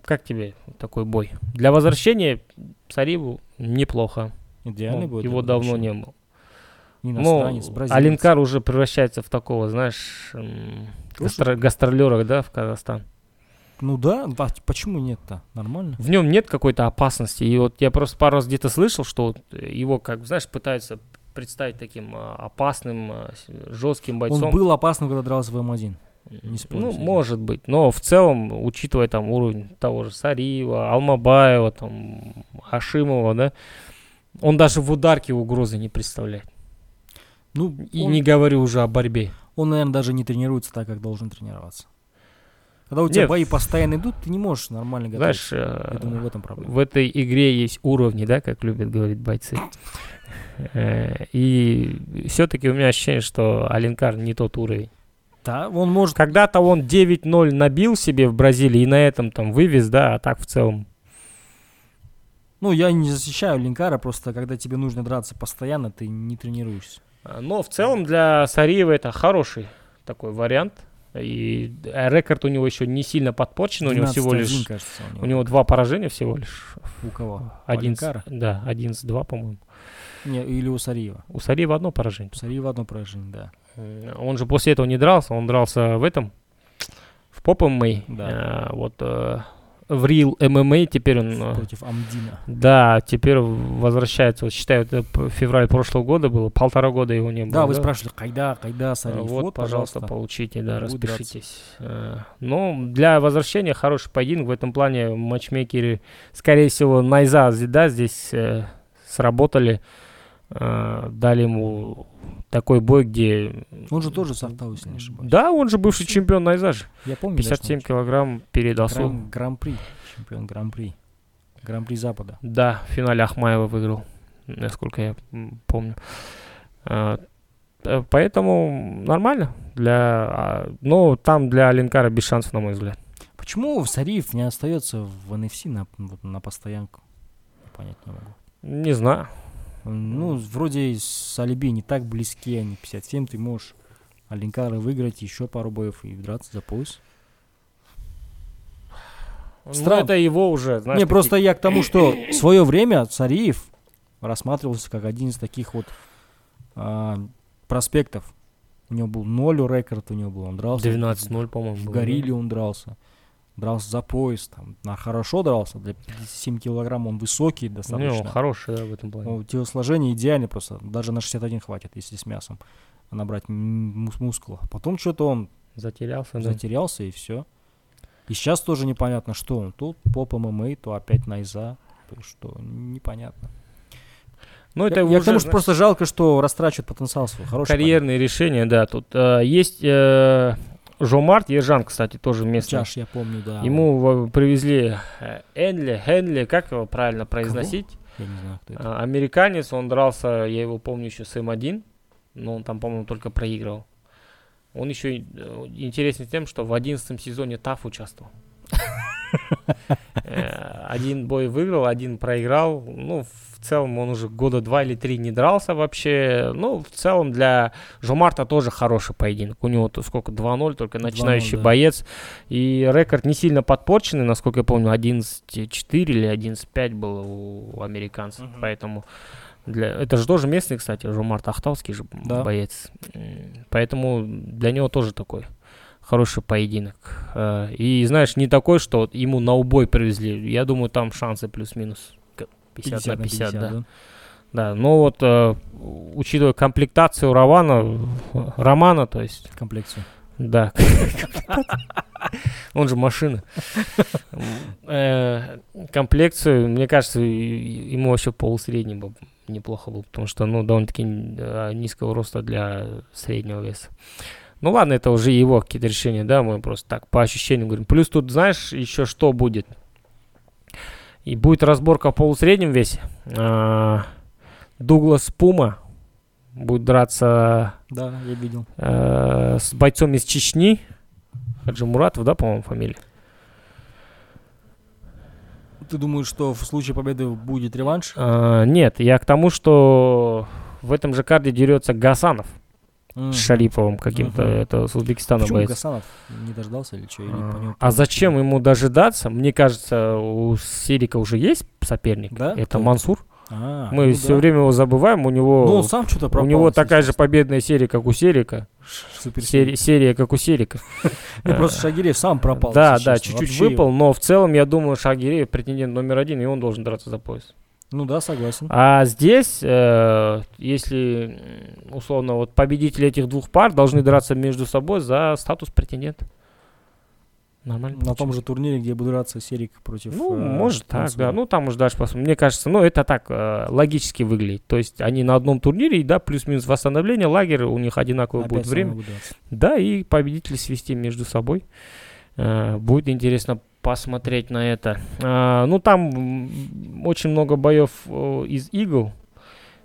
Как тебе такой бой? Для возвращения Сариву неплохо. Идеальный Ну, будет. его давно не было. Иностранец, Ну, бразилец. Алинкар уже превращается в такого, знаешь, м, гастро- гастролера, да, в Казахстан. Ну да, да, почему нет-то? Нормально. В нем нет какой-то опасности. И вот я просто пару раз где-то слышал, что вот его, как знаешь, пытаются представить таким а, опасным, а, жестким бойцом. Он был опасным, когда дрался в М1. Не Ну, может быть. Но в целом, учитывая там уровень того же Сариева, Алмабаева, там, Ашимова, да, он даже в ударке угрозы не представляет. Ну, И он, не говорю уже о борьбе. он, наверное, даже не тренируется так, как должен тренироваться. Когда у тебя Нет. бои постоянно идут, ты не можешь нормально готовиться. Знаешь, Я э, думаю, в этом проблема. в этой игре есть уровни, да, как любят говорить бойцы. Э, И все-таки у меня ощущение, что Алинкар не тот уровень. Да, он может... Когда-то он 9-0 набил себе в Бразилии и на этом там вывез, да, а так в целом. Ну, я не защищаю Линкара, просто когда тебе нужно драться постоянно, ты не тренируешься. А, Но в целом для Сариева это хороший такой вариант. И рекорд у него еще не сильно подпорчен, у него всего 12-1, лишь... кажется, У него два поражения всего лишь. У кого? У Один, Алинкара? да, 11-2, по-моему. Не, или у Сариева. У Сариева одно поражение. У Сариева одно поражение, да. Он же после этого не дрался, он дрался в этом, в поп ММА. Да. Э, вот э, в Real ММА теперь он... э, Против Амдина. Да, теперь возвращается. Вот считаю, это февраль прошлого года было, полтора года его не было. Да, вы спрашивали, когда, когда А, Сариев? Вот, пожалуйста, получите, да, распишитесь. Э, Ну, для возвращения хороший поединок. В этом плане матчмейкеры, скорее всего, Найза, да, здесь э, сработали. Э, дали ему такой бой, где... Он же тоже с Артау, если не ошибаюсь. Да, он же бывший чемпион Найза же. Я помню. да, что 57 он килограмм перед Асу. Гран- Гран-при. Чемпион Гран-при. Гран-при Запада. Да, в финале Ахмаева выиграл, насколько я помню. А, э, Поэтому нормально. Для, а, но там для Алинкара без шансов, на мой взгляд. Почему Сариев не остается в NFC на, на постоянку? Понять не могу. Не знаю. Ну, вроде с Алиби не так близки они. 57 ты можешь Алинкара выиграть еще пару боев и драться за пояс. Ну, Странно. это его уже, знаешь, не, такие- просто я к тому, что в свое время Цариев рассматривался как один из таких вот а, проспектов. У него был ноль рекорд, у него был, он дрался. 12-0, по-моему. В да? горилле он дрался. Дрался за пояс, там, на хорошо дрался. Для 57 килограмм он высокий Не, достаточно. он хороший, да, в этом плане. Ну, телосложение идеальное просто. Даже на 61 хватит, если с мясом набрать мус- мускула. Потом что-то он Затерялся, да. затерялся и все. И сейчас тоже непонятно, что он. Тут поп ММА, то опять Найза. То что, непонятно. Ну, это я, я уже, к тому, что просто жалко, что растрачивают потенциал свой. Хороший карьерные решения, да. Тут э, есть э, Жомарт Ежан, кстати, тоже местный. Чаш, я помню, да. Ему привезли э, Энли, Хенли, как его правильно произносить? Я не знаю, кто это. А, Американец, он дрался, я его помню еще с М1, но он там, по-моему, только проигрывал. Он еще интересен тем, что в одиннадцатом сезоне ТАФ участвовал. Э, один бой выиграл, один проиграл. Ну, в целом он уже года два или три не дрался вообще. Ну, в целом для Жомарта тоже хороший поединок. У него то сколько, 2-0, только начинающий да. боец. И рекорд не сильно подпорченный, насколько я помню, 11-4 или 11-5 был у американцев. Угу. Поэтому для... Это же тоже местный, кстати, Жомарт Ахтовский же да. боец. Поэтому для него тоже такой хороший поединок. Э, и знаешь, не такой, что вот ему на убой привезли. Я думаю, там шансы плюс-минус 50, 50 на 50, 50 да. да. Да, но вот э, учитывая комплектацию Романа, Романа, то есть... Комплекцию. Да. Он же машина. Э, комплекцию, мне кажется, ему вообще полусредний был неплохо был, потому что, ну, довольно-таки низкого роста для среднего веса. Ну ладно, это уже его какие-то решения, да, мы просто так по ощущениям говорим. Плюс тут, знаешь, еще что будет? И будет разборка в полусреднем весе. А, Дуглас Пума будет драться да, я видел. А, с бойцом из Чечни. Хаджи Муратов, да, по-моему, фамилия? Ты думаешь, что в случае победы будет реванш? А, нет, я к тому, что в этом же карде дерется Гасанов mm. с Шариповым каким-то, mm-hmm. это с Узбекистана Почему боец. Гасанов не дождался или что? Или а, а зачем ему дожидаться? Мне кажется, у Серика уже есть соперник. Да? Это Кто Мансур. А, Мы ну все да. время его забываем, у него, ну, он сам что-то пропал, у него такая же победная серия, как у Серика. Серия, серия, как у Серика. Ну, просто Шагиреев сам пропал. Да, да, чуть-чуть выпал, но в целом, я думаю, Шагиреев претендент номер один, и он должен драться за пояс. Ну да, согласен. А здесь, э, если условно вот победители этих двух пар должны драться между собой за статус претендента. Нормально. На том же турнире, где будет драться Серик против. Ну, э, может так, да. Ну, там уже дальше посмотрим. Мне кажется, ну, это так э, логически выглядит. То есть они на одном турнире, да, плюс-минус восстановление, лагерь, у них одинаковое Опять будет время. Да, и победители свести между собой. Э, будет интересно посмотреть на это. А, ну, там очень много боев из игл,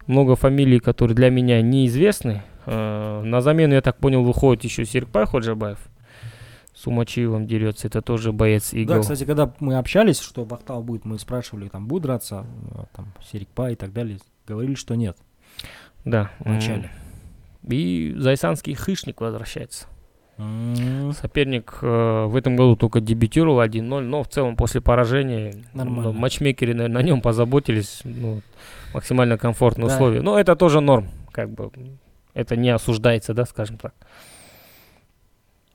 много фамилий, которые для меня неизвестны. На замену, я так понял, выходит еще Серпай Ходжабаев. С Умачиевым дерется, это тоже боец игл. Да, кстати, когда мы общались, что Бахтал будет, мы спрашивали, там, будет драться, а, там, Серикпа и так далее, говорили, что нет. Да. Вначале. И Зайсанский хышник возвращается. Mm. Соперник э, в этом году только дебютировал 1-0, но в целом после поражения Нормально. Ну, матчмейкеры на, на нем позаботились, ну, максимально комфортные да. условия. Но это тоже норм, как бы это не осуждается, да, скажем так.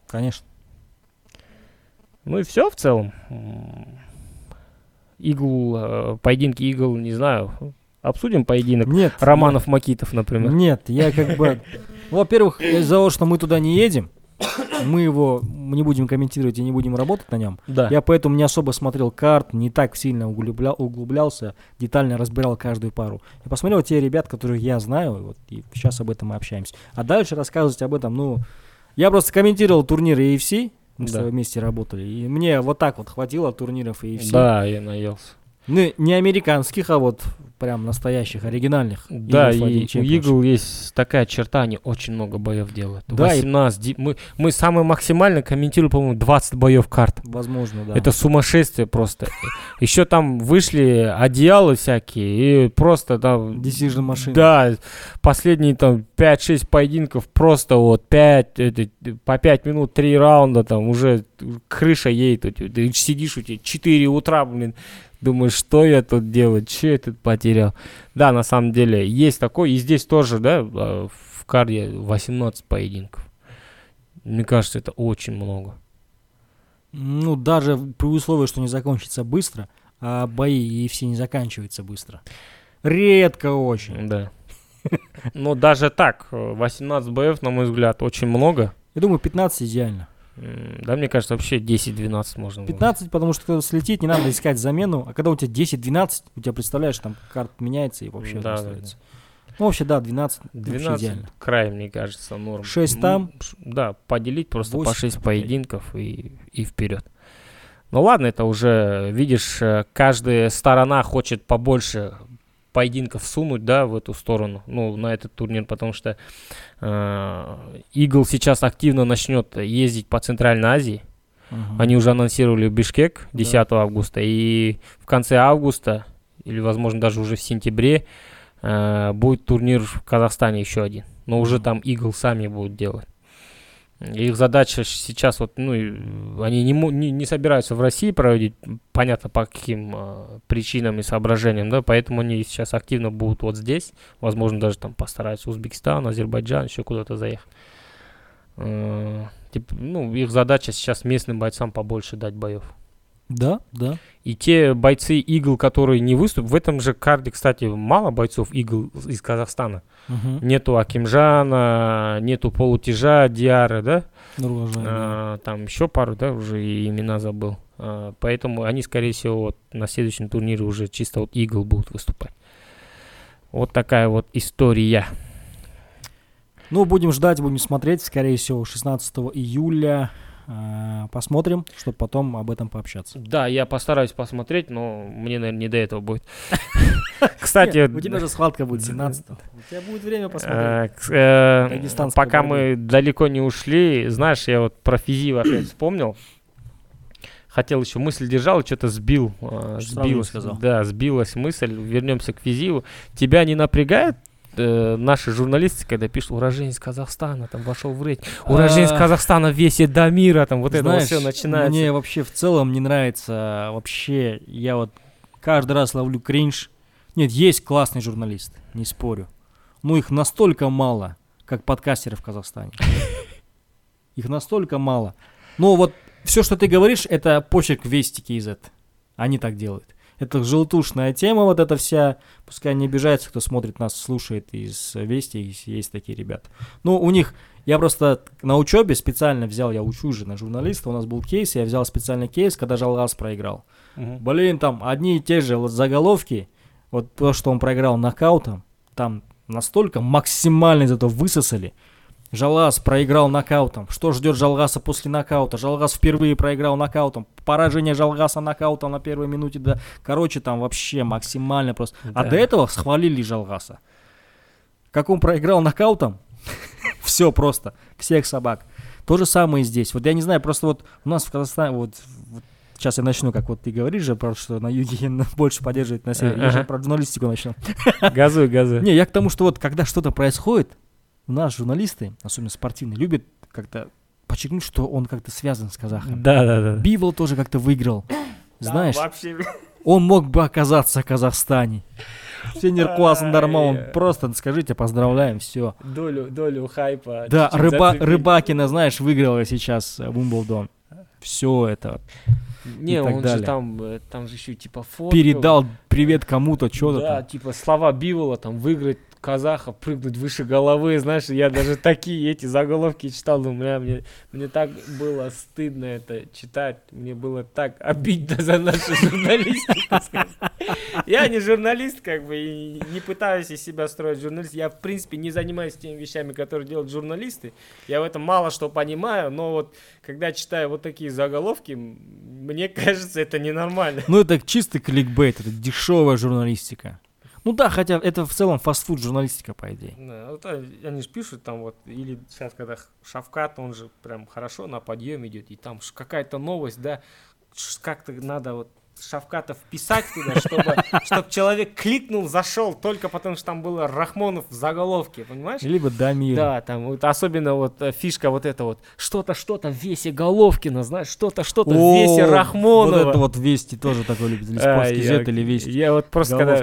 Конечно. Ну и все в целом. Игл, э, поединки игл, не знаю. Обсудим поединок Нет. Романов Макитов, например. Нет, я как бы... Во-первых, из-за того, что мы туда не едем, мы его не будем комментировать и не будем работать на нем. Да. Я поэтому не особо смотрел карт, не так сильно углублял, углублялся, детально разбирал каждую пару. Я посмотрел те ребят, которых я знаю, вот, и сейчас об этом мы общаемся. А дальше рассказывать об этом, ну, я просто комментировал турнир AFC, мы да. с тобой вместе работали, и мне вот так вот хватило турниров AFC. Да, я наелся. Ну, не американских, а вот прям настоящих, оригинальных. Да, и у Eagle есть такая черта, они очень много боев делают. Да, 18. И... Мы, мы самые максимально комментируем, по-моему, 20 боев карт. Возможно, да. Это сумасшествие просто. Еще там вышли одеяла всякие, и просто там... Decision машины. Да, последние там 5-6 поединков, просто вот 5, это, по 5 минут, 3 раунда, там уже крыша едет. Ты сидишь у тебя 4 утра, блин, Думаю, что я тут делаю, что я тут потерял. Да, на самом деле, есть такой, и здесь тоже, да, а, в карде 18 поединков. Мне кажется, это очень много. Ну, даже при условии, что не закончится быстро, а бои и все не заканчиваются быстро. Редко очень. Да. Но даже так, 18 боев, на мой взгляд, очень много. Я думаю, 15 идеально. Да, мне кажется, вообще 10-12 можно 15, было. потому что когда слетит, не надо искать замену. А когда у тебя 10-12, у тебя, представляешь, там карт меняется и вообще да, остается. Да. Ну, вообще, да, 12, 12 идеально. край, мне кажется, норм. 6 там. Да, поделить просто 8, по 6 там, поединков и, и вперед. Ну ладно, это уже, видишь, э, каждая сторона хочет побольше поединков сунуть, да, в эту сторону, ну, на этот турнир, потому что э, Игл сейчас активно начнет ездить по Центральной Азии. Мгм. Они уже анонсировали Бишкек 10 августа, и в конце августа, или, возможно, даже уже в сентябре, э, будет турнир в Казахстане еще один. Но уже там Игл сами будут делать. Их задача сейчас вот, ну, они не, не, не собираются в России проводить, понятно, по каким э, причинам и соображениям, да, поэтому они сейчас активно будут вот здесь, возможно, даже там постараются Узбекистан, Азербайджан, еще куда-то заехать. Э, типа, ну, их задача сейчас местным бойцам побольше дать боев. Да, да. И те бойцы Игл, которые не выступят, в этом же карде, кстати, мало бойцов Игл из Казахстана. Мгм. Нету Акимжана, нету Полутяжа, Диара, да? Нурулажан, да. А, там еще пару, да, уже и имена забыл. А, поэтому они, скорее всего, вот на следующем турнире уже чисто вот Игл будут выступать. Вот такая вот история. Ну, будем ждать, будем смотреть. Скорее всего, 16 июля посмотрим, чтобы потом об этом пообщаться. Да, я постараюсь посмотреть, но мне, наверное, не до этого будет. Кстати, у тебя же схватка будет 17 У тебя будет время посмотреть. Э, э, Пока мы далеко не ушли, знаешь, я вот про физив опять вспомнил. Хотел еще мысль держал, и что-то сбил. э, сбилась, сказал. Да, сбилась мысль. Вернемся к физиву. Тебя не напрягает э, наши журналисты, когда пишут уроженец Казахстана, там вошел в рейтинг. Уроженец А, Казахстана весит до мира, там вот это Знаешь, все начинается. Мне вообще в целом не нравится, вообще, я вот каждый раз ловлю кринж. Нет, есть классные журналисты, не спорю. Но их настолько мало, как подкастеры в Казахстане. Их настолько мало. Но вот все, что ты говоришь, это почерк Вестики из этого. Они так делают. Это желтушная тема, вот эта вся. Пускай не обижается, кто смотрит нас, слушает из Вести, есть- есть такие ребята. Ну, у них я просто на учебе специально взял, я учу же на журналиста, у нас был кейс, я взял специальный кейс, когда Жалгас проиграл. Мгм. Блин, там одни и те же заголовки, вот то, что он проиграл нокаутом, там настолько максимально из этого высосали. Жалгас проиграл нокаутом. Что ждет Жалгаса после нокаута? Жалгас впервые проиграл нокаутом. Поражение Жалгаса нокаутом на первой минуте. Да. Короче, там вообще максимально просто. А Да. до этого схвалили Жалгаса. Как он проиграл нокаутом, все просто, всех собак. То же самое и здесь. Вот я не знаю, просто вот у нас в Казахстане, вот, вот сейчас я начну, как вот ты говоришь же, про что на юге больше поддерживает на севере. Я же про журналистику начну. Газуй, газуй. Не, я к тому, что вот когда что-то происходит, у нас журналисты, особенно спортивные, любят как-то подчеркнуть, что он как-то связан с казахом. Да, да, да. Бивол тоже как-то выиграл. Знаешь, вообще. он мог бы оказаться в Казахстане. Сенер класс Андарма, он Ай. просто скажите, поздравляем, все. Долю, долю хайпа. Да, рыба. Рыбакина, знаешь, выиграла сейчас э, Уимблдон. Все это. Не, и так он далее. же там, э, там же еще типа фото. Передал привет кому-то, что-то Да, там. типа слова Бивола, там, выиграть казаха, прыгнуть выше головы, знаешь, я даже такие эти заголовки читал, думаю, бля, мне, мне так было стыдно это читать, мне было так обидно за нашу журналистику. Я не журналист, как бы, и не пытаюсь из себя строить журналист, я, в принципе, не занимаюсь теми вещами, которые делают журналисты, я в этом мало что понимаю, но вот, когда читаю вот такие заголовки, мне кажется, это ненормально. Ну, это чистый кликбейт, это дешевая журналистика. Ну да, хотя это в целом фастфуд журналистика, по идее. Да, вот а- они же пишут там вот, или сейчас, когда Шавкат, он же прям хорошо на подъем идет, и там какая-то новость, да, как-то надо вот Шавката вписать туда, чтобы, чтобы человек кликнул, зашел, только потому что там было Рахмонов в заголовке, понимаешь? Либо Дамир. Да, там вот особенно вот э, фишка вот это вот, что-то, что-то в весе Головкина, знаешь, что-то, что-то в весе Рахмонова. Вот это вот Vesti тоже такой любит. Или Sports.kz или Vesti. Я вот просто когда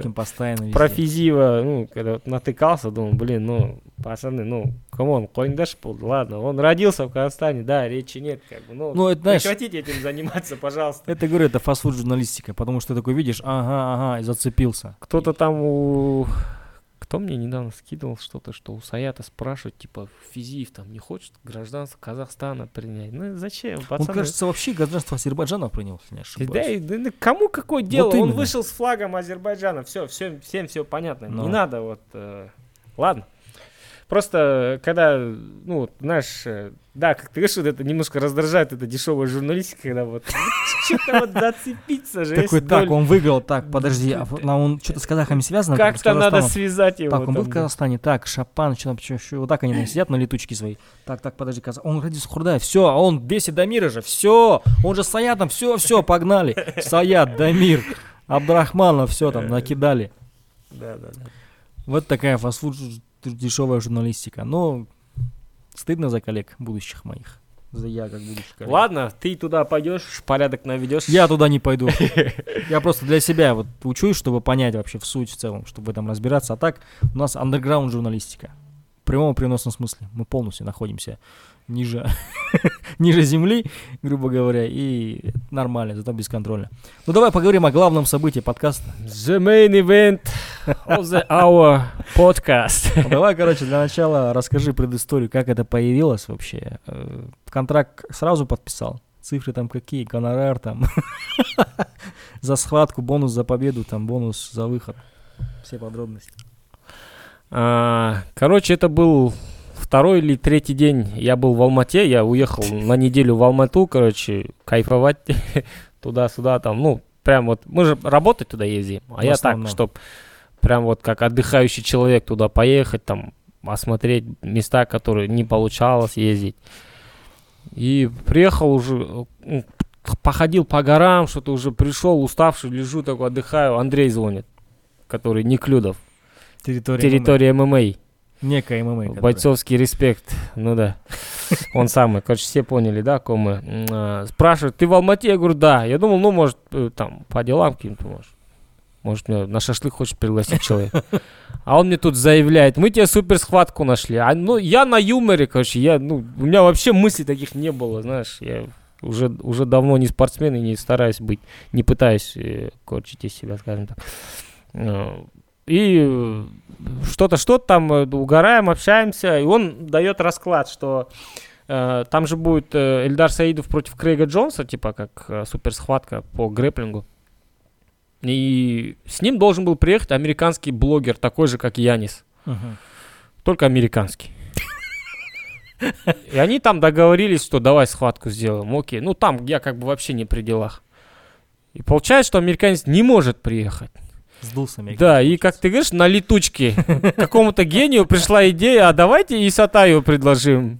про Физиева, ну, когда вот натыкался, думал, блин, ну, пацаны, ну, come on, Койндаш был, ладно, он родился в Казахстане, да, речи нет, как бы, ну, Ну, это, знаешь, прекратите этим заниматься, пожалуйста. это, говорю, это фастфуд журналистика, потому что такой видишь, ага, ага, и зацепился. Кто-то там у... Кто мне недавно скидывал что-то, что у Саята спрашивают, типа, физив там не хочет гражданство Казахстана принять. Ну, зачем, Он, пацаны? кажется, вообще гражданство Азербайджана принял, если не ошибаюсь. Да, и- да, кому какое дело? Он именно. вышел с флагом Азербайджана. Все, все, всем все понятно. Ну. Не надо вот. э, ладно. Просто, когда, ну, знаешь, э, Да, как ты говоришь, вот это немножко раздражает, эта дешевая журналистика, когда вот что-то вот зацепиться же. Такой, так, он выиграл, так, подожди, а он что-то с казахами связано? Как-то надо связать его. Так, он был в. Казахстане, так, Шапан, что вот так они сидят на летучке своей. Так, так, подожди, Казах... он родился Хурдай, все, а он бесит Дамира же, все, он же Саят там, все, все, погнали. Саят, Дамир, Абдрахманов, все там, накидали. Да, да, да. Вот такая фастфуд дешевая журналистика. Но стыдно за коллег будущих моих. За я как будущий коллег. Ладно, ты туда пойдешь, порядок наведешь. Я туда не пойду. Я просто для себя вот учусь, чтобы понять вообще в суть в целом, чтобы в этом разбираться. А так у нас андерграунд журналистика. В прямом и переносном смысле. Мы полностью находимся ниже, ниже земли, грубо говоря, и нормально, зато бесконтрольно. Ну давай поговорим о главном событии подкаста. The main event of the hour podcast. Ну, Давай, короче, для начала расскажи предысторию, как это появилось вообще. Э, Контракт сразу подписал. Цифры там какие, гонорар там. За схватку, бонус за победу, там бонус за выход. Все подробности. А, Короче, это был второй или третий день. Я был в Алмате, я уехал на неделю в Алмату, короче, кайфовать туда-сюда, там, ну, прям вот, мы же работать туда ездим, а В я так, основном. чтоб прям вот как отдыхающий человек туда поехать, там, осмотреть места, которые не получалось ездить. И приехал уже, ну, походил по горам, что-то уже пришел, уставший, лежу такой, отдыхаю, Андрей звонит, который Неклюдов, Территория, территория ММА. Некая ММА. которая. Бойцовский респект. Ну да. Он самый. Короче, все поняли, да, ком мы. А, Спрашивают, ты в Алмате? Я говорю, да. Я думал, ну, может, э, там, по делам каким-то, может. Может, меня на шашлык хочет пригласить человек. А он мне тут заявляет, мы тебе супер схватку нашли. А, ну, я на юморе, короче, я, ну, у меня вообще мыслей таких не было, знаешь. Я уже, уже давно не спортсмен и не стараюсь быть, не пытаюсь э, корчить из себя, скажем так. И э, что-то, что-то там э, угораем, общаемся, и он дает расклад, что э, там же будет э, Эльдар Саидов против Крейга Джонса, типа как э, суперсхватка по грэплингу. И с ним должен был приехать американский блогер, такой же, как Янис, Мгм. только американский. И они там договорились, что давай схватку сделаем. Окей, ну там я как бы вообще не при делах. И получается, что американец не может приехать. Сдулся мне. Да, и как ты говоришь, на летучке какому-то гению пришла идея, а давайте и Сатаю предложим.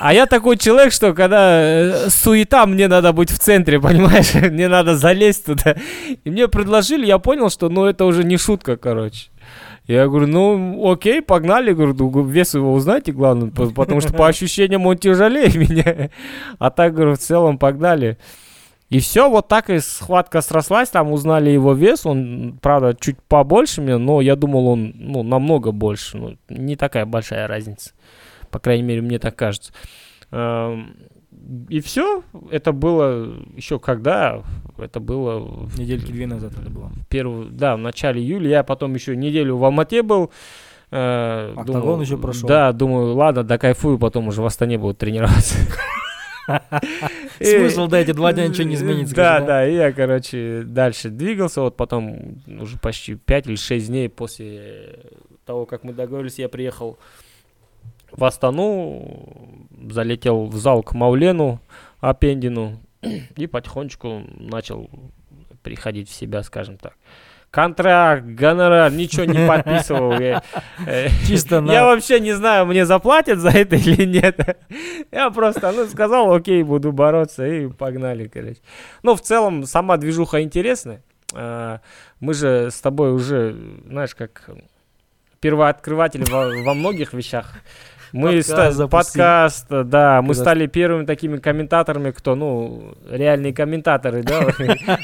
А я такой человек, что когда э, суета, мне надо быть в центре, понимаешь? Мне надо залезть туда. И мне предложили, я понял, что ну это уже не шутка, короче. Я говорю, ну окей, погнали, говорю, вес его узнаете, главное, по- потому что по ощущениям он тяжелее меня. А так, говорю, в целом погнали. И все, вот так и схватка срослась, там узнали его вес, он, правда, чуть побольше меня, но я думал, он, ну, намного больше, ну, не такая большая разница, по крайней мере, мне так кажется. Эм, И все, это было еще когда, это было Недельки две назад это было. первую, да, в начале июля, я потом еще неделю в Алмате был, э, Октагон еще прошел. Да, думаю, ладно, докайфую, потом уже в Астане буду тренироваться. Смысл, да, эти два дня ничего не изменится. Да, да, и я, короче, дальше двигался, вот потом уже почти 5 или 6 дней после того, как мы договорились, я приехал в Астану, залетел в зал к Маулену Апендину и потихонечку начал приходить в себя, скажем так. Контракт, гонорар, ничего не подписывал. Я, э, Чисто на... я вообще не знаю, мне заплатят за это или нет. Я просто, ну, сказал, окей, буду бороться, и погнали, короче. Ну, в целом, сама движуха интересная. А, Мы же с тобой уже, знаешь, как первооткрыватели во, во многих вещах. Мы Подкаст ста- подкаст, да, мы Когда- стали первыми такими комментаторами, кто, ну, реальные комментаторы, да,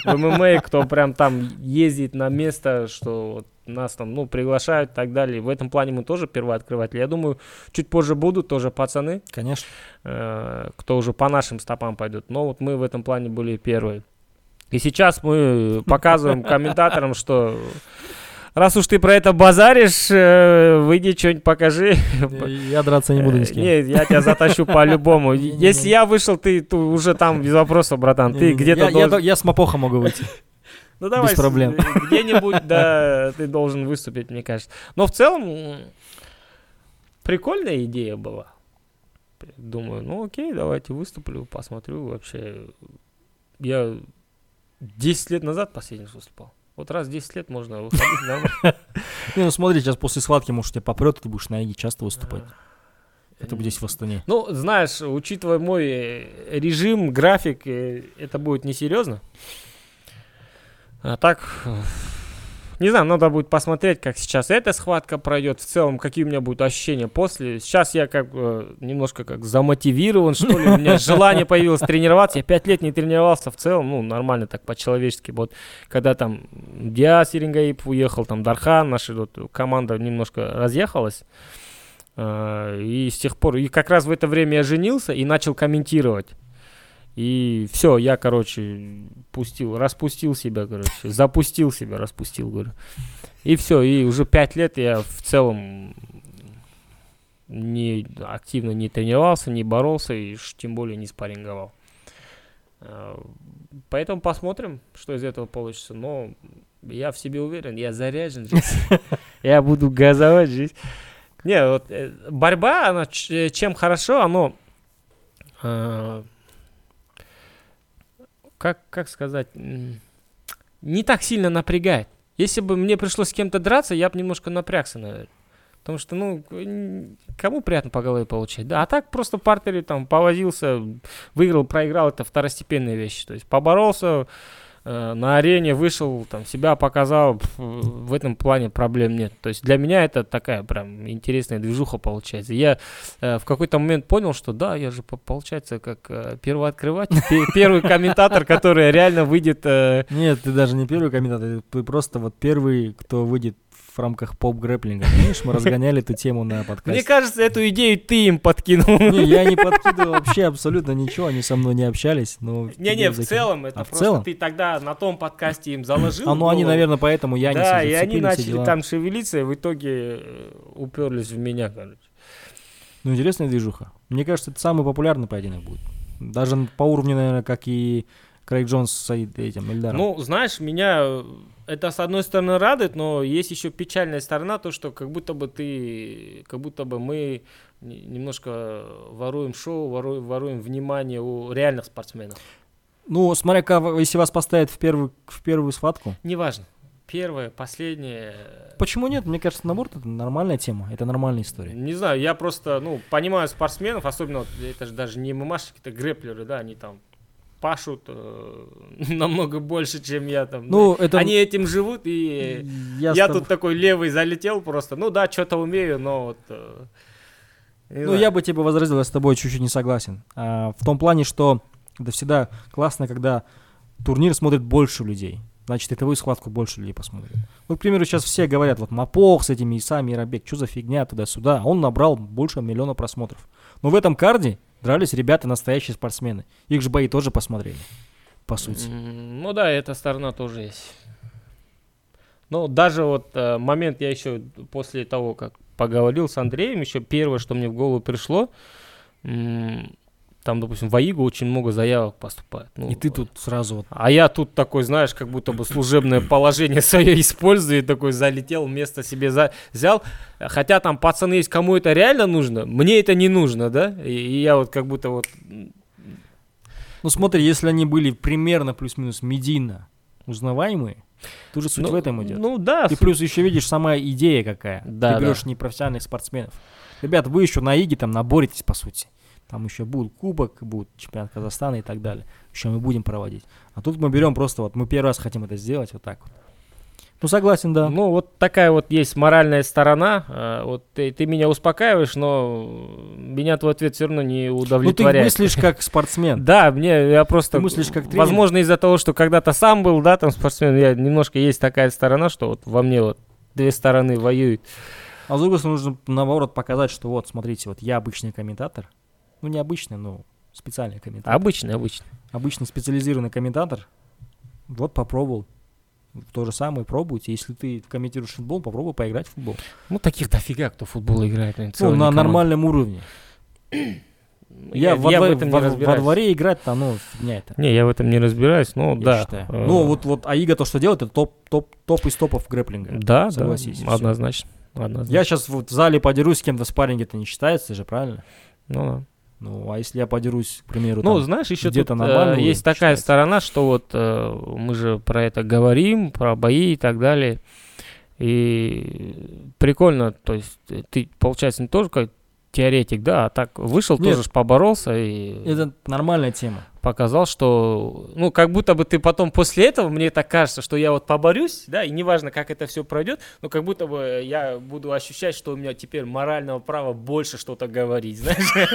в ММА, кто прям там ездит на место, что нас там, ну, приглашают и так далее. В этом плане мы тоже первооткрыватели. Я думаю, чуть позже будут тоже пацаны, Конечно. э, кто уже по нашим стопам пойдут. Но вот мы в этом плане были первые. И сейчас мы показываем комментаторам, что раз уж ты про это базаришь, э, выйди что-нибудь покажи. Я драться не буду ни с Э, кем. Нет, я тебя затащу по-любому. Если я вышел, ты уже там без вопроса, братан. Ты где-то Я- с мопоха могу выйти. Ну давай, без проблем. с- где-нибудь, да, ты должен выступить, мне кажется. Но в целом прикольная идея была. Думаю, ну окей, давайте выступлю, посмотрю. Вообще, я 10 лет назад последний раз выступал. Вот раз в 10 лет можно выходить нормально. Не, ну смотри, сейчас после схватки, может, тебя попрет, и ты будешь на Иге часто выступать. Это будет здесь в Астане. Ну, знаешь, учитывая мой э, режим, график, э, это будет несерьезно. А так, не знаю, надо будет посмотреть, как сейчас эта схватка пройдет. В целом, какие у меня будут ощущения после. Сейчас я как бы немножко как замотивирован, что ли. У меня желание появилось тренироваться. Я пять лет не тренировался в целом, ну, нормально так, по-человечески. Вот, когда там Диас Ирингаип уехал, там Дархан, наша вот, команда немножко разъехалась. Э, и с тех пор, и как раз в это время я женился и начал комментировать. И все, я, короче, пустил, распустил себя, короче, запустил себя, распустил, говорю. И все, и уже пять лет я в целом не активно не тренировался, не боролся и тем более не спарринговал. Э, поэтому посмотрим, что из этого получится. Но я в себе уверен, я заряжен. Я буду газовать жизнь. Не, вот э, борьба, она э, чем хорошо, оно э, как, как сказать, не так сильно напрягает. Если бы мне пришлось с кем-то драться, я бы немножко напрягся, наверное. Потому что, ну, кому приятно по голове получать? Да, а так просто партере там повозился, выиграл, проиграл, это второстепенные вещи. То есть поборолся, на арене вышел, там себя показал, в этом плане проблем нет. То есть для меня это такая прям интересная движуха получается. Я э, в какой-то момент понял, что да, я же получается как э, первооткрыватель, первый комментатор, который реально выйдет... Э... Нет, ты даже не первый комментатор, ты просто вот первый, кто выйдет в рамках поп-грэплинга. Помнишь, мы разгоняли эту тему на подкасте? Мне кажется, эту идею ты им подкинул. Не, я не подкидывал вообще абсолютно ничего, они со мной не общались. Не-не, в целом, это а просто ты тогда на том подкасте им заложил. А ну они, наверное, поэтому я не Да, и они начали там шевелиться, и в итоге э, уперлись в меня, короче. Ну, интересная движуха. Мне кажется, это самый популярный поединок будет. Даже по уровню, наверное, как и Крейг Джонс с этим Эльдаром. Ну, знаешь, меня это с одной стороны радует, но есть еще печальная сторона, то что как будто бы ты, как будто бы мы немножко воруем шоу, воруем, воруем внимание у реальных спортсменов. Ну, смотря, если вас поставят в первую, в первую схватку. Неважно. Первое, последнее. Почему нет? Мне кажется, наоборот, это нормальная тема, это нормальная история. Не знаю, я просто, ну, понимаю спортсменов, особенно, вот, это же даже не ММАшки, это грэплеры, да, они там пашут э, намного больше, чем я там. Ну, да. это... Они этим живут, и я, я тут такой левый залетел просто. Ну да, что-то умею, но вот... Э, ну, знаю. я бы тебе возразил, я с тобой чуть-чуть не согласен. А, в том плане, что это всегда классно, когда турнир смотрит больше людей. Значит, эту схватку больше людей посмотрят. Ну, к примеру, сейчас все говорят, вот Мапох с этими Исами и Рабек, что за фигня туда-сюда. Он набрал больше миллиона просмотров. Но в этом карде дрались ребята настоящие спортсмены. Их же бои тоже посмотрели, по сути. Ну да, эта сторона тоже есть. Ну, даже вот э, момент я еще после того, как поговорил с Андреем, еще первое, что мне в голову пришло, там, допустим, в АИГу очень много заявок поступает. Ну, и ты тут сразу вот... А я тут такой, знаешь, как будто бы служебное положение свое использую, и такой залетел, место себе за... взял. Хотя там пацаны есть, кому это реально нужно, мне это не нужно, да? И, и я вот как будто вот... Ну смотри, если они были примерно плюс-минус медийно узнаваемые, Тут же суть ну, в этом идет. Ну да. И плюс еще видишь сама идея какая. Да, Ты берешь да. непрофессиональных спортсменов. Ребят, вы еще на ИГе там наборетесь, по сути. Там еще будет кубок, будет чемпионат Казахстана и так далее. Еще мы будем проводить. А тут мы берем просто вот, мы первый раз хотим это сделать вот так вот. Ну, согласен, да. Ну, вот такая вот есть моральная сторона. А, вот ты, ты меня успокаиваешь, но меня твой ответ все равно не удовлетворяет. Ну, ты мыслишь как спортсмен. Да, мне, я просто... Ты мыслишь как тренер. Возможно, из-за того, что когда-то сам был, да, там спортсмен, я немножко есть такая сторона, что вот во мне вот две стороны воюют. А с другой стороны, нужно наоборот показать, что вот, смотрите, вот я обычный комментатор, ну, не обычный, но специальный комментатор. Обычный, обычный. Обычный специализированный комментатор. Вот попробовал. То же самое пробуйте. Если ты комментируешь футбол, попробуй поиграть в футбол. Ну, таких дофига, кто футбол играет. Ну, на нормальном уровне. Я, я, во, я в этом во, не во дворе играть там, ну, фигня это. Не, я в этом не разбираюсь, но я да. Считаю. Э, ну, вот, вот Аига то, что делает, это топ, топ, топ из топов грэплинга. Да, Согласись, да, однозначно, однозначно. Я сейчас вот в зале подерусь с кем-то в спарринге, это не считается же, правильно? Ну да. Ну, а если я подерусь, к примеру, Ну, там, знаешь, еще где-то тут нормально э, есть такая считается. сторона, что вот э, мы же про это говорим, про бои и так далее. И прикольно, то есть э, ты, получается, не как теоретик, да, а так вышел, Нет. тоже поборолся и это нормальная тема. Показал, что, ну, как будто бы ты потом после этого, мне так кажется, что я вот поборюсь, да, и неважно, как это все пройдет, но как будто бы я буду ощущать, что у меня теперь морального права больше что-то говорить, знаешь.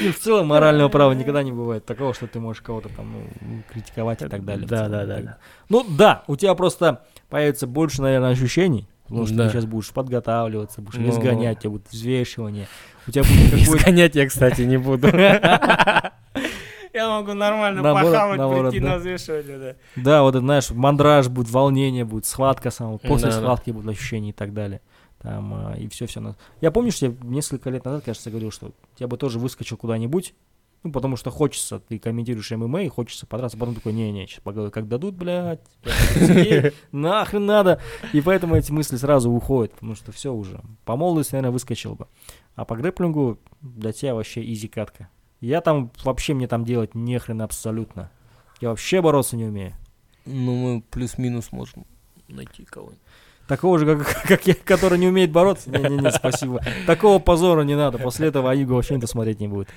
И в целом морального права никогда не бывает такого, что ты можешь кого-то там ну, критиковать и так далее. да, да, да. Ну да, у тебя просто появится больше, наверное, ощущений, потому что Да. ты сейчас будешь подготавливаться, будешь Ну. изгонять, у тебя будет взвешивание, у тебя будет какой-то... Изгонять я, кстати, не буду. Я могу нормально Наоборот, похавать, наоборот, прийти да. на взвешивание, да. Да, вот это, знаешь, мандраж будет, волнение будет, схватка сама, после Да, да. схватки будут ощущения и так далее. Там, а, и все, все. Я помню, что я несколько лет назад, кажется, говорил, что я бы тоже выскочил куда-нибудь, ну, потому что хочется, ты комментируешь ММА, и хочется подраться, потом такой, не-не, сейчас поговорю, как дадут, блядь, сидеть, нахрен надо, и поэтому эти мысли сразу уходят, потому что все уже, по молодости, наверное, выскочил бы, а по грэпплингу для тебя вообще изи катка. Я там, вообще мне там делать нехрен абсолютно, я вообще бороться не умею. Ну, мы плюс-минус можем найти кого-нибудь. Такого же, как, как я, который не умеет бороться. Не-не-не, спасибо. Такого позора не надо. После этого Аиго вообще никто смотреть не будет.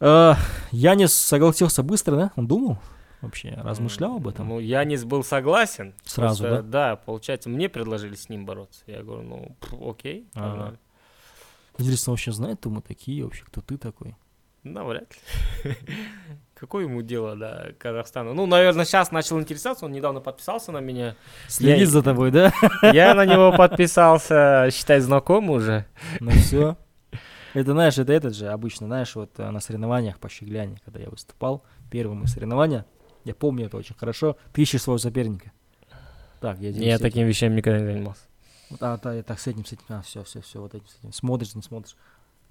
А, Янис согласился быстро, да? Он думал вообще, размышлял об этом? Ну, Янис был согласен. Сразу, Просто, Да, получается, мне предложили с ним бороться. Я говорю, ну, пф, окей, Ага. погнали. Интересно, вообще знает, кто мы такие вообще, кто ты такой? Навряд ли. Какое ему дело до Казахстана? Ну, наверное, сейчас начал интересоваться, он недавно подписался на меня. Следит Я- за тобой, да? Я на него подписался, считай, знакомый уже. Ну все. Это, знаешь, это этот же обычно, знаешь, вот э, на соревнованиях по щегляне, когда я выступал, первые мои соревнования, я помню это очень хорошо, ты ищешь своего соперника. Так, я Я такими вещами никогда не занимался. Вот, А, да, так, с этим, с этим, а, все, все, все, вот этим, с этим. Смотришь, не смотришь.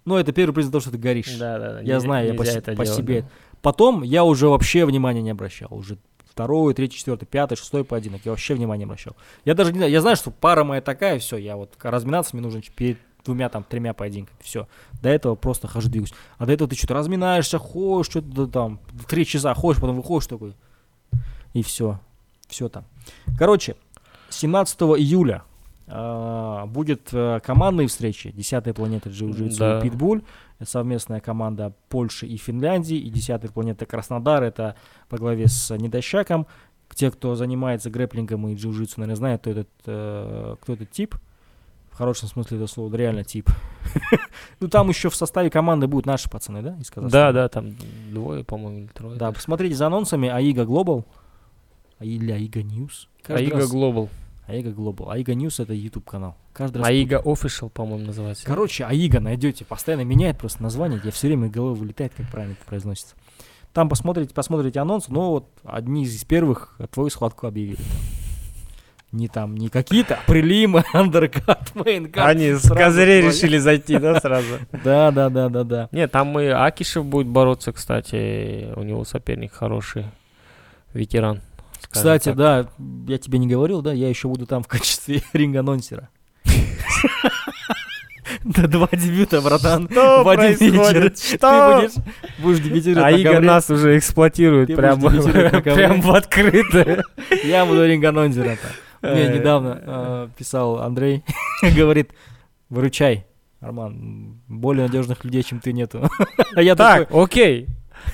Ну, это первый признак того, что ты горишь. Да, да, да. Я нельзя- знаю, я по, это по делать, себе. да. Потом я уже вообще внимания не обращал. Уже второй, третий, четвертый, пятый, шестой поединок. Я вообще внимания не обращал. Я даже не знаю, я знаю, что пара моя такая, все, я вот разминаться мне нужно перед двумя, там, тремя поединками. Все. До этого просто хожу, двигаюсь. А до этого ты что-то разминаешься, ходишь, что-то там, три часа ходишь, потом выходишь такой. И все. Все там. Короче, 17 июля а, будет э, командные встречи 10 планеты джиу-джитсу Да. и Питбуль. Это совместная команда Польши и Финляндии. И 10 планета Краснодар. Это по главе с Недощаком. Те, кто занимается грэплингом и джиу-джитсу, наверное, знают, кто этот, э, кто этот тип. В хорошем смысле этого слова, да, реально тип. Ну, там еще в составе команды будут наши пацаны, да, из Да, Казахстана? да, там двое, по-моему, или трое. Да, посмотрите за анонсами AIGA Global. Или AIGA News. AIGA Global. AIGA Global. AIGA News это YouTube канал. Каждый раз. AIGA Official, по-моему, называется. Короче, AIGA найдете, постоянно меняет просто название. Я все время головы вылетает, как правильно это произносится. Там посмотрите, посмотрите анонс, но вот одни из первых твою схватку объявили. Не там, не какие-то, а прилимы, андеркат, мейнкат. Они с козырей решили зайти, да, сразу? Да, да, да, да, да. Нет, там и Акишев будет бороться, кстати. У него соперник хороший. Ветеран. Кстати, так. да, я тебе не говорил, да, я еще буду там в качестве ринг-анонсера. Да, два дебюта, братан. Что в один вечер. Что? Ты будешь, будешь дебютировать А на Ига ковре. нас уже эксплуатирует Ты прям, будешь дебютировать на ковре. прям в открытое. Я буду ринг-анонсером. Мне Ай. недавно э, писал Андрей, говорит, выручай, Арман, более надежных людей, чем ты, нету. А я Так, такой, окей.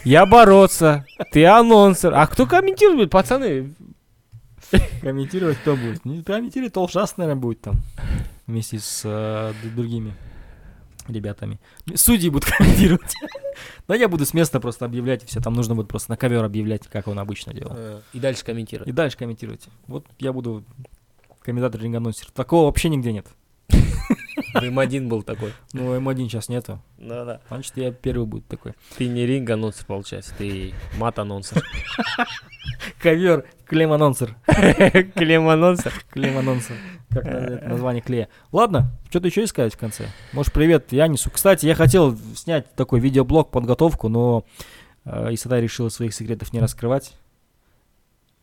Я бороться, ты анонсер. А кто комментирует, пацаны? комментировать кто будет? Не комментировать Толшас, наверное, будет там, вместе с э, другими ребятами. Судьи будут комментировать. Да я буду с места просто объявлять, и все, там нужно будет просто на ковер объявлять, как он обычно делал. И дальше комментировать. И дальше комментировать. Вот я буду комментатор ринг-анонсер. Такого вообще нигде нет. М1 был такой. Ну, М1 сейчас нету. Да-да. Значит, я первый будет такой. Ты не ринг-анонсер, получается, ты мат-анонсер. Ковер, клем-анонсер. Клем-анонсер. Клем-анонсер. Как на- это название клея. Ладно, что-то еще искать в конце? Может, привет Янису. Кстати, я хотел снять такой видеоблог, подготовку, но э, Исатай решила своих секретов не раскрывать,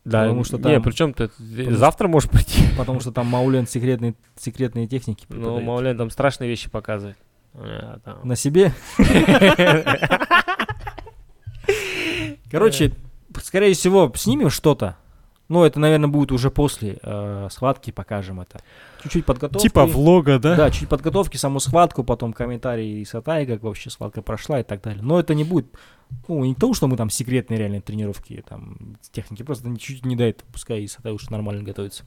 Да, Потому что не, там- причем ты завтра можешь прийти. потому что там Маулен секретные, секретные техники Ну. Маулен там страшные вещи показывает. А, там. На себе? Короче, скорее всего, снимем что-то. Ну, это, наверное, будет уже после э, схватки, покажем это. Чуть-чуть подготовки. Типа влога, да? Да, чуть подготовки, саму схватку, потом комментарии с Атай, как вообще схватка прошла и так далее. Но это не будет, ну, не то, что мы там секретные реальные тренировки, там, техники, просто чуть-чуть не дает, пускай и Сатай уж нормально готовится.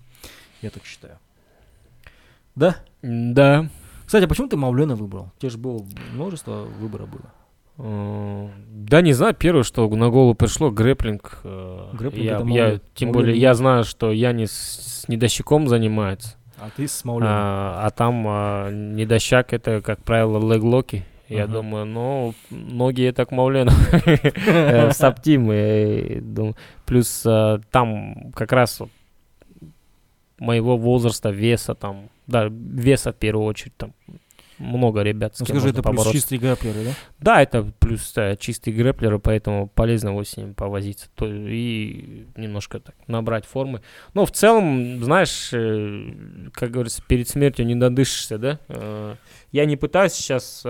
Я так считаю. Да? Да. Кстати, а почему ты Мавлена выбрал? У тебя же было множество выбора было. Э, Да, не знаю, первое, что на голову пришло, грэплинг. э, Грэплинг я, это я- тем более, я знаю, что я не с, недощиком занимается, А ты с а, а там а, недощак это, как правило, леглоки. Я Ага. думаю, ну, ноги это к Маулену. Э, Саптим. Плюс а, там как раз моего возраста, веса там, да, веса в первую очередь там много ребят, с Ну, скажи, это плюс побороться. чистые грэплеры, да? Да, это плюс э, чистый грэплер, и поэтому полезно вот с ним повозиться. То, и немножко так набрать формы. Но в целом, знаешь, э, как говорится, перед смертью не додышишься, да? Э, я не пытаюсь сейчас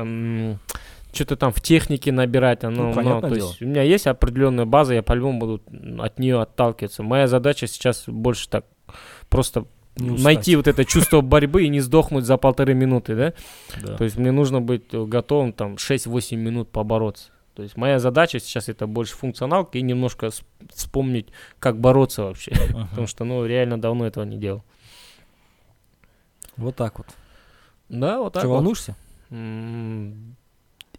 что-то там в технике набирать. Оно, Ну, ну, то дело. есть у меня есть определенная база, я по-любому буду от нее отталкиваться. Моя задача сейчас больше так просто. Найти вот это чувство борьбы и не сдохнуть за полторы минуты, да? Да. То есть мне нужно быть э, готовым там 6-8 минут побороться. То есть моя задача сейчас это больше функционалка и немножко вспомнить, как бороться вообще. Ага. Потому что, ну, реально давно этого не делал. Вот так вот. Да, вот так Что, вот. волнуешься? М,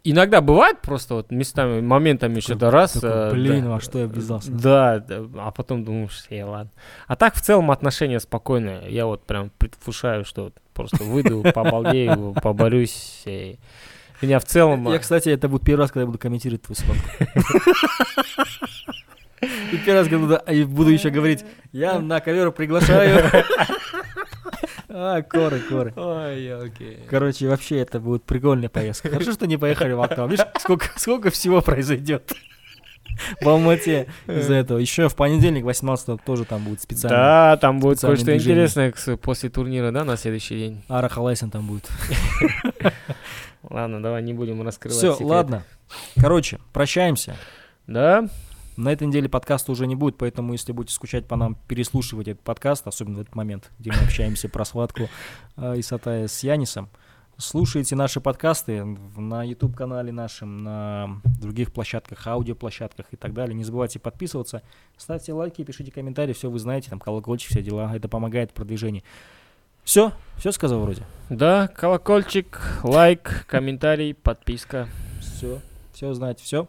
Иногда бывает просто вот местами, моментами что-то раз. такой, э, блин, да, во что я ввязался? Да, да, а потом думаешь, э, ладно. А так в целом отношения спокойные. Я вот прям предвкушаю, что просто выйду, побалдею, поборюсь. и Меня в целом... Я, а, кстати, это будет первый раз, когда я буду комментировать твою схватку. И первый раз, когда буду еще говорить, я на ковер приглашаю. А, коры, коры. Ой, окей. Короче, вообще это будет прикольная поездка. Хорошо, что не поехали в Актау. Видишь, сколько, сколько всего произойдет в Алмате из-за этого. Еще в понедельник, 18 тоже там будет специально. Да, там будет кое-что интересное после турнира, да, на следующий день. Ара Халайсен там будет. Ладно, давай не будем раскрывать Все, ладно. Короче, прощаемся. Да? На этой неделе подкаста уже не будет, поэтому если будете скучать по нам, переслушивать этот подкаст, особенно в этот момент, где мы общаемся про схватку э, Исатая с Янисом, слушайте наши подкасты на YouTube-канале нашем, на других площадках, аудиоплощадках и так далее. Не забывайте подписываться, ставьте лайки, пишите комментарии, все вы знаете, там колокольчик, все дела, это помогает в продвижении. Все, все сказал вроде. Да, колокольчик, лайк, комментарий, подписка. Все, все знаете, все.